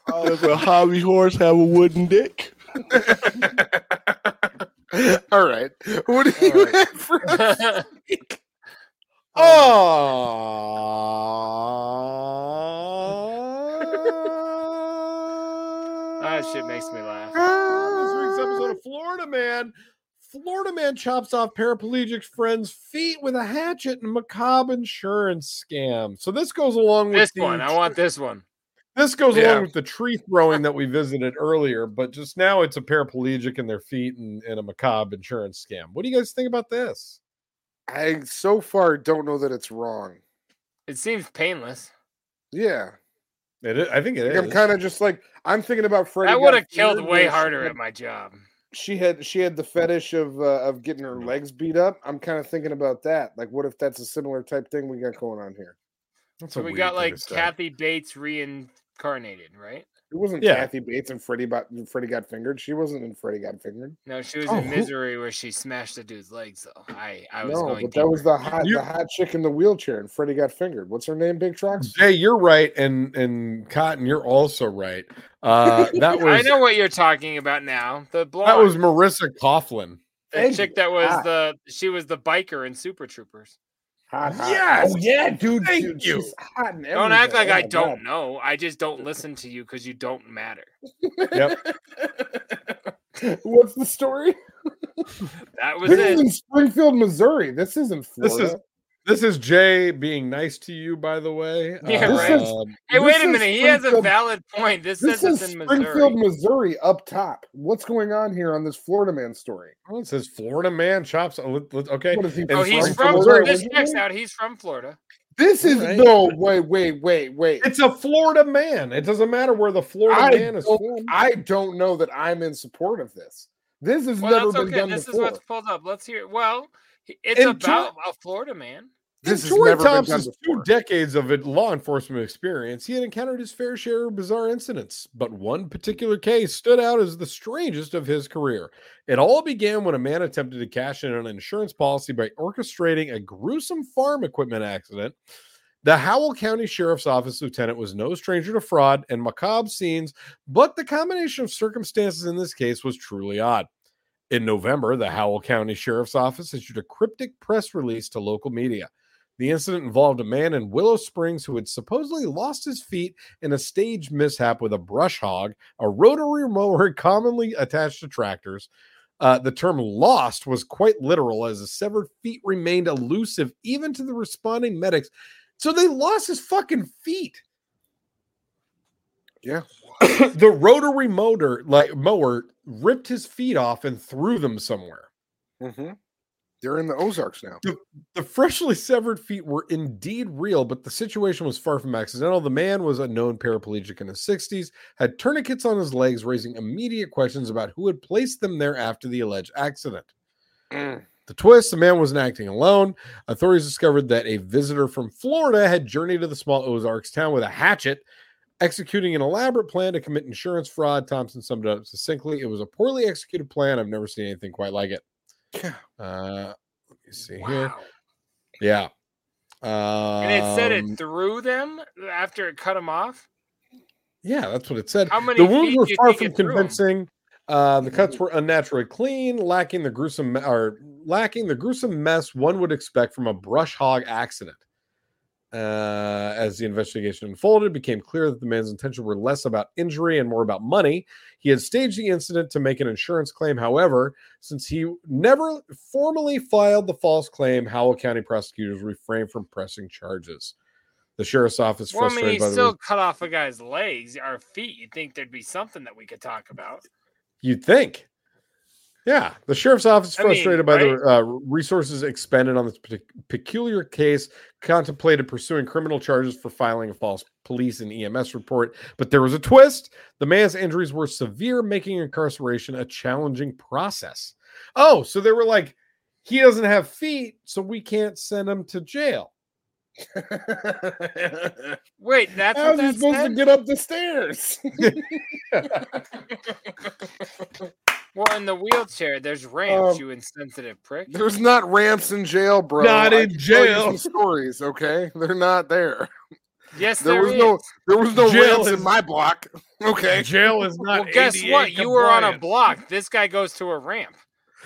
Does a hobby horse have a wooden dick? *laughs* All right. What do you have for us? *laughs* Oh, That shit makes me laugh. Ah, this week's episode of Florida Man. Florida Man chops off paraplegic friend's feet with a hatchet in a macabre insurance scam. So this goes along with This the one, I want this one. This goes Yeah. along with the tree throwing that we visited earlier, but just now it's a paraplegic in their feet and, and a macabre insurance scam. What do you guys think about this? I so far don't know that it's wrong. It seems painless. Yeah. It is, I think it Like, is. I'm kind of just like I'm thinking about Freddie. I would have killed way harder had- at my job. She had she had the fetish of uh, of getting her legs beat up. I'm kind of thinking about that. Like, what if that's a similar type thing we got going on here? That's So we got like to say. Kathy Bates reincarnated, right? It wasn't Yeah. Kathy Bates and Freddie got Freddie got fingered. She wasn't in Freddie got fingered. No, she was Oh, in who- misery where she smashed the dude's legs. Though I, I was No, going. but that was the hot You- the hot chick in the wheelchair and Freddie got fingered. What's her name? Big Trox. Jay, you're right, and and Cotton, you're also right. Uh, *laughs* that I know what you're talking about now. The blonde, that was Marisa Coughlan. the Thank chick you. that was Ah. the she was the biker in Super Troopers. Hot, hot. Yes! Oh yeah, dude. Thank dude, you. Hot Don't act like everything. Oh I don't God. know. I just don't listen to you because you don't matter. Yep. *laughs* What's the story? That was This it. is in Springfield, Missouri. This isn't This Florida. is This is Jay being nice to you, by the way. Yeah, Uh, right. um, Hey, wait a minute. He has a valid point. This, This says is it's in Springfield, Missouri. Missouri, up top. What's going on here on this Florida man story? oh, it says Florida man chops. uh, let- let- Okay. What is he Oh, he's from from Florida This originally? checks out. He's from Florida. This is Alright. no wait, wait, wait, wait. It's a Florida man. It doesn't matter where the Florida I man is from. I don't know that I'm in support of this. This has Well, never that's been okay. done This before. is what's pulled up. Let's hear. Well, he- it's And about a Florida man. This In has Joy never been done Thompson's two decades of law enforcement experience, he had encountered his fair share of bizarre incidents, but one particular case stood out as the strangest of his career. It all began when a man attempted to cash in on an insurance policy by orchestrating a gruesome farm equipment accident. The Howell County Sheriff's Office lieutenant was no stranger to fraud and macabre scenes, but the combination of circumstances in this case was truly odd. In November, the Howell County Sheriff's Office issued a cryptic press release to local media. The incident involved a man in Willow Springs who had supposedly lost his feet in a stage mishap with a brush hog, a rotary *laughs* mower commonly attached to tractors. Uh, the term lost was quite literal as the severed feet remained elusive even to the responding medics. So they lost his fucking feet. Yeah. *coughs* the rotary motor, like mower, ripped his feet off and threw them somewhere. hmm They're in the Ozarks now. The, the freshly severed feet were indeed real, but the situation was far from accidental. The man was a known paraplegic in his 60s, had tourniquets on his legs, raising immediate questions about who had placed them there after the alleged accident. Mm. The twist the man wasn't acting alone. Authorities discovered that a visitor from Florida had journeyed to the small Ozarks town with a hatchet, executing an elaborate plan to commit insurance fraud. Thompson summed it up succinctly. It was a poorly executed plan. I've never seen anything quite like it. Yeah. Uh, let me see here. Yeah. Um, And it said it threw them after it cut them off. Yeah, that's what it said. How many the wounds were far from it threw 'em? convincing. Uh, the cuts were unnaturally clean, lacking the gruesome or lacking the gruesome mess one would expect from a brush hog accident. Uh, as the investigation unfolded, it became clear that the man's intentions were less about injury and more about money. He had staged the incident to make an insurance claim. However, since he never formally filed the false claim, Howell County prosecutors refrained from pressing charges. The sheriff's office, Well, I mean, frustrated he by the still cut off a guy's legs or feet. You'd think there'd be something that we could talk about. You'd think. Yeah, the sheriff's office, I mean, frustrated by the uh, resources expended on this partic- peculiar case, contemplated pursuing criminal charges for filing a false police and EMS report. But there was a twist. The man's injuries were severe, making incarceration a challenging process. Oh, so they were like, he doesn't have feet, so we can't send him to jail. *laughs* Wait, that's he that supposed said? to get up the stairs? *laughs* *laughs* Well, in the wheelchair, there's ramps. Um, you insensitive prick. There's not ramps in jail, bro. Not I in tell you jail. some stories, okay? *laughs* They're not there. Yes, there there was no is. there was no Jail ramps is- in my block. *laughs* Okay. Jail is not. Well, guess ADA what? You were on a block. This guy goes to a ramp.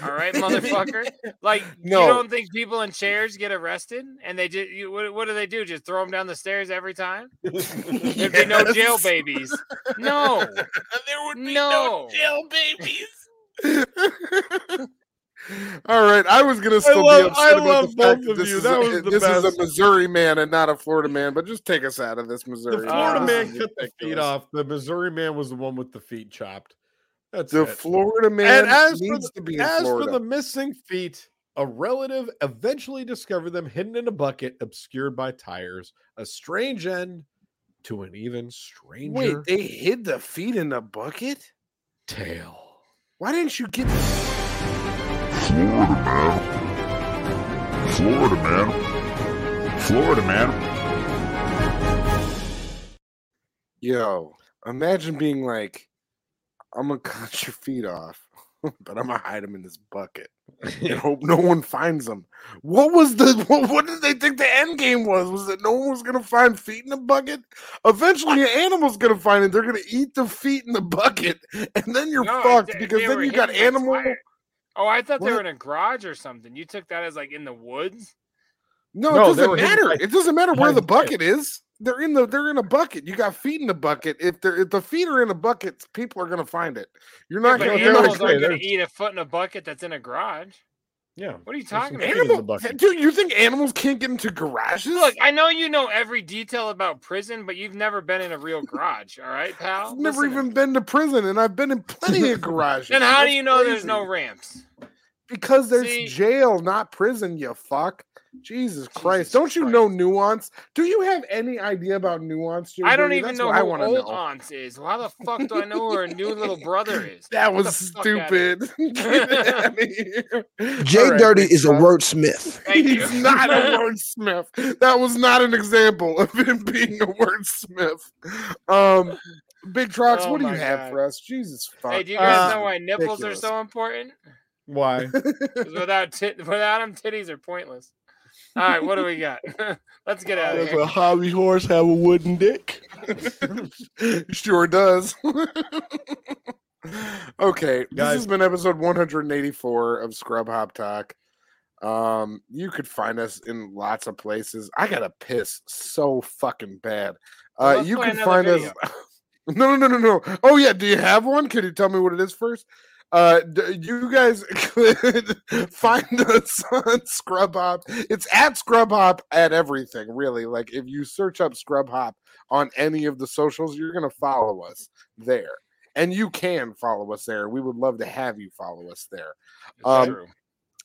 All right, *laughs* motherfucker. Like No. you don't think people in chairs get arrested and they just you, what, what do they do? Just throw them down the stairs every time? There'd be no jail babies. No, there would be no. no jail babies. All right, I was gonna still love- be upset I about the fact that this, you. is, a, was eh, this is a. Missouri man and not a Florida man. But just take us out of this Missouri. The man. Florida This man cut the feet off. The Missouri man was the one with the feet chopped. That's The it. Florida man and as for needs the, to be as Florida. for the missing feet, a relative eventually discovered them hidden in a bucket obscured by tires. A strange end to an even stranger Wait, they hid the feet in the bucket. tale. Why didn't you get? Florida man. Florida man. Florida man. Yo, imagine being like, I'm gonna cut your feet off, *laughs* but I'm gonna hide them in this bucket and *laughs* hope no one finds them. What was the *laughs* what, what did they think the end game was? Was that no one was gonna find feet in the bucket? Eventually, an animal's gonna find it. They're gonna eat the feet in the bucket, and then you're No, fucked they- because they then you got hidden animal. tire- Oh, I thought they were in a garage or something. You took that as like in the woods. No, No, it doesn't were hidden matter. by- It doesn't matter where the the bucket is. They're in the they're in a bucket. You got feet in the bucket. If they're if the feet are in a bucket, people are gonna find it. You're not but gonna. they're you're not animals okay, aren't gonna gonna eat a foot in a bucket that's in a garage. Yeah. What are you talking about? Animal, dude, you think animals can't get into garages? Look, I know you know every detail about prison, but you've never been in a real garage. All right, pal. I've never Listen to even been to prison, and I've been in plenty of *laughs* garages. Then how do you know there's no ramps? Because there's See- jail, not prison, you fuck. Jesus Christ. Don't you know nuance? Do you have any idea about nuance? Jay I don't even That's know what I wanna old know. aunts is. Why the *laughs* fuck do I know who her new little brother is? *laughs* That Get was the fuck outta here. stupid. *laughs* Get outta here. Jay All right, Dirty is a wordsmith. He's not a wordsmith. That was not an example of him being a wordsmith. Um, Big Trox, Oh what do you my have God. for us? Jesus fuck. Hey, do you guys Uh, know why nipples ridiculous. are so important? Why? 'Cause without tit, without them, titties are pointless. All right, what do we got? *laughs* Let's get out of Does here. a hobby horse have a wooden dick? *laughs* sure does. *laughs* okay, this Guys. has been episode 184 of Scrub Hop Talk. Um, you could find us in lots of places. I gotta piss so fucking bad. Uh, let's you can find video. us. no, no, no, no, no. Oh yeah, do you have one? Can you tell me what it is first? Uh, you guys *laughs* could find us on Scrub Hop. It's at Scrub Hop at everything, really. Like if you search up Scrub Hop on any of the socials, you're gonna follow us there, and you can follow us there. We would love to have you follow us there. Um, True.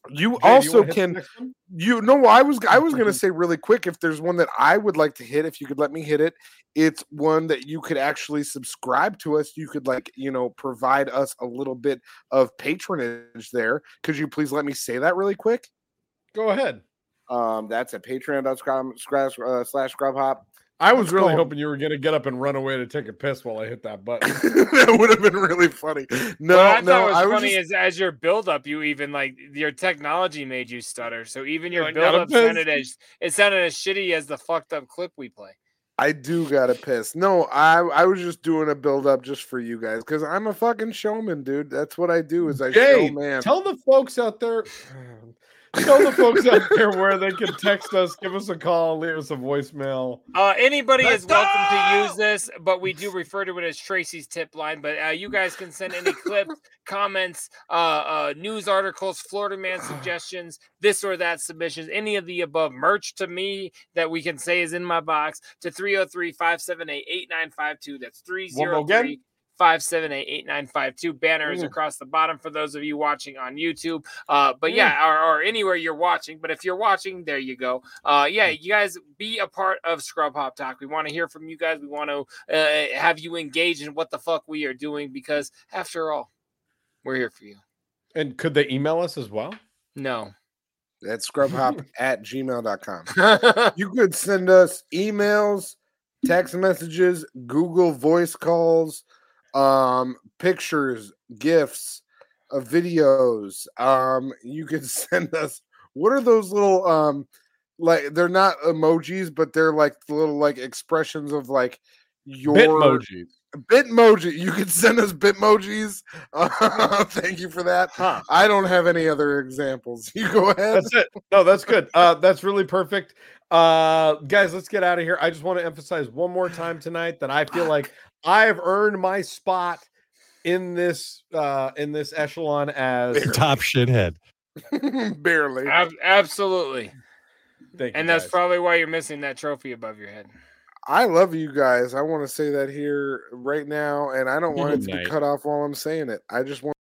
You you also the can you know I was I was gonna say really quick if there's one that I would like to hit, if you could let me hit it, it's one that you could actually subscribe to us. You could like, you know, provide us a little bit of patronage there. Could you please let me say that really quick? Go ahead. Um, that's at patreon.com slash uh, slash scrubhop. I was It's really called- hoping you were gonna get up and run away to take a piss while I hit that button. *laughs* that would have been really funny. No, what I no, thought was I was funny just- is as your build up, you even like your technology made you stutter. So even your I build gotta up sounded as it sounded as shitty as the fucked up clip we play. I do gotta piss. No, I I was just doing a build up just for you guys because I'm a fucking showman, dude. That's what I do. Is I Jay, show man. tell the folks out there. *sighs* Tell the folks out there where they can text us, give us a call, leave us a voicemail. Uh, anybody Let's is welcome to use this, but we do refer to it as Tracy's tip line. But uh, you guys can send any clips, *laughs* comments, uh, uh, news articles, Florida man *sighs* suggestions, this or that submissions, any of the above merch to me that we can say is in my box to 303 578 8952. That's One more again? 303 578 8952. Banner is across the bottom for those of you watching on YouTube. Uh, but yeah, or, or anywhere you're watching. But if you're watching, there you go. Uh, yeah, you guys be a part of Scrub Hop Talk. We want to hear from you guys. We want to uh, have you engage in what the fuck we are doing because after all, we're here for you. And could they email us as well? No. That's scrubhop *laughs* at gmail.com. *laughs* you could send us emails, text messages, Google voice calls, um, pictures, gifts, uh, videos. Um, you can *laughs* send us what are those little um like they're not emojis, but they're like the little like expressions of like your Bitmojis. Bitmoji. You can send us Bitmojis. Uh, *laughs* thank you for that. I don't have any other examples. *laughs* You go ahead. That's it. No, that's good. Uh, that's really perfect. Uh, guys, let's get out of here. I just want to emphasize one more time tonight that I feel like I've earned my spot in this uh in this echelon as Top shithead. *laughs* Barely. Ab- absolutely. Thank you, And that's guys. probably why you're missing that trophy above your head. I love you guys. I want to say that here right now, and I don't want it Good to be cut off while I'm saying it. I just want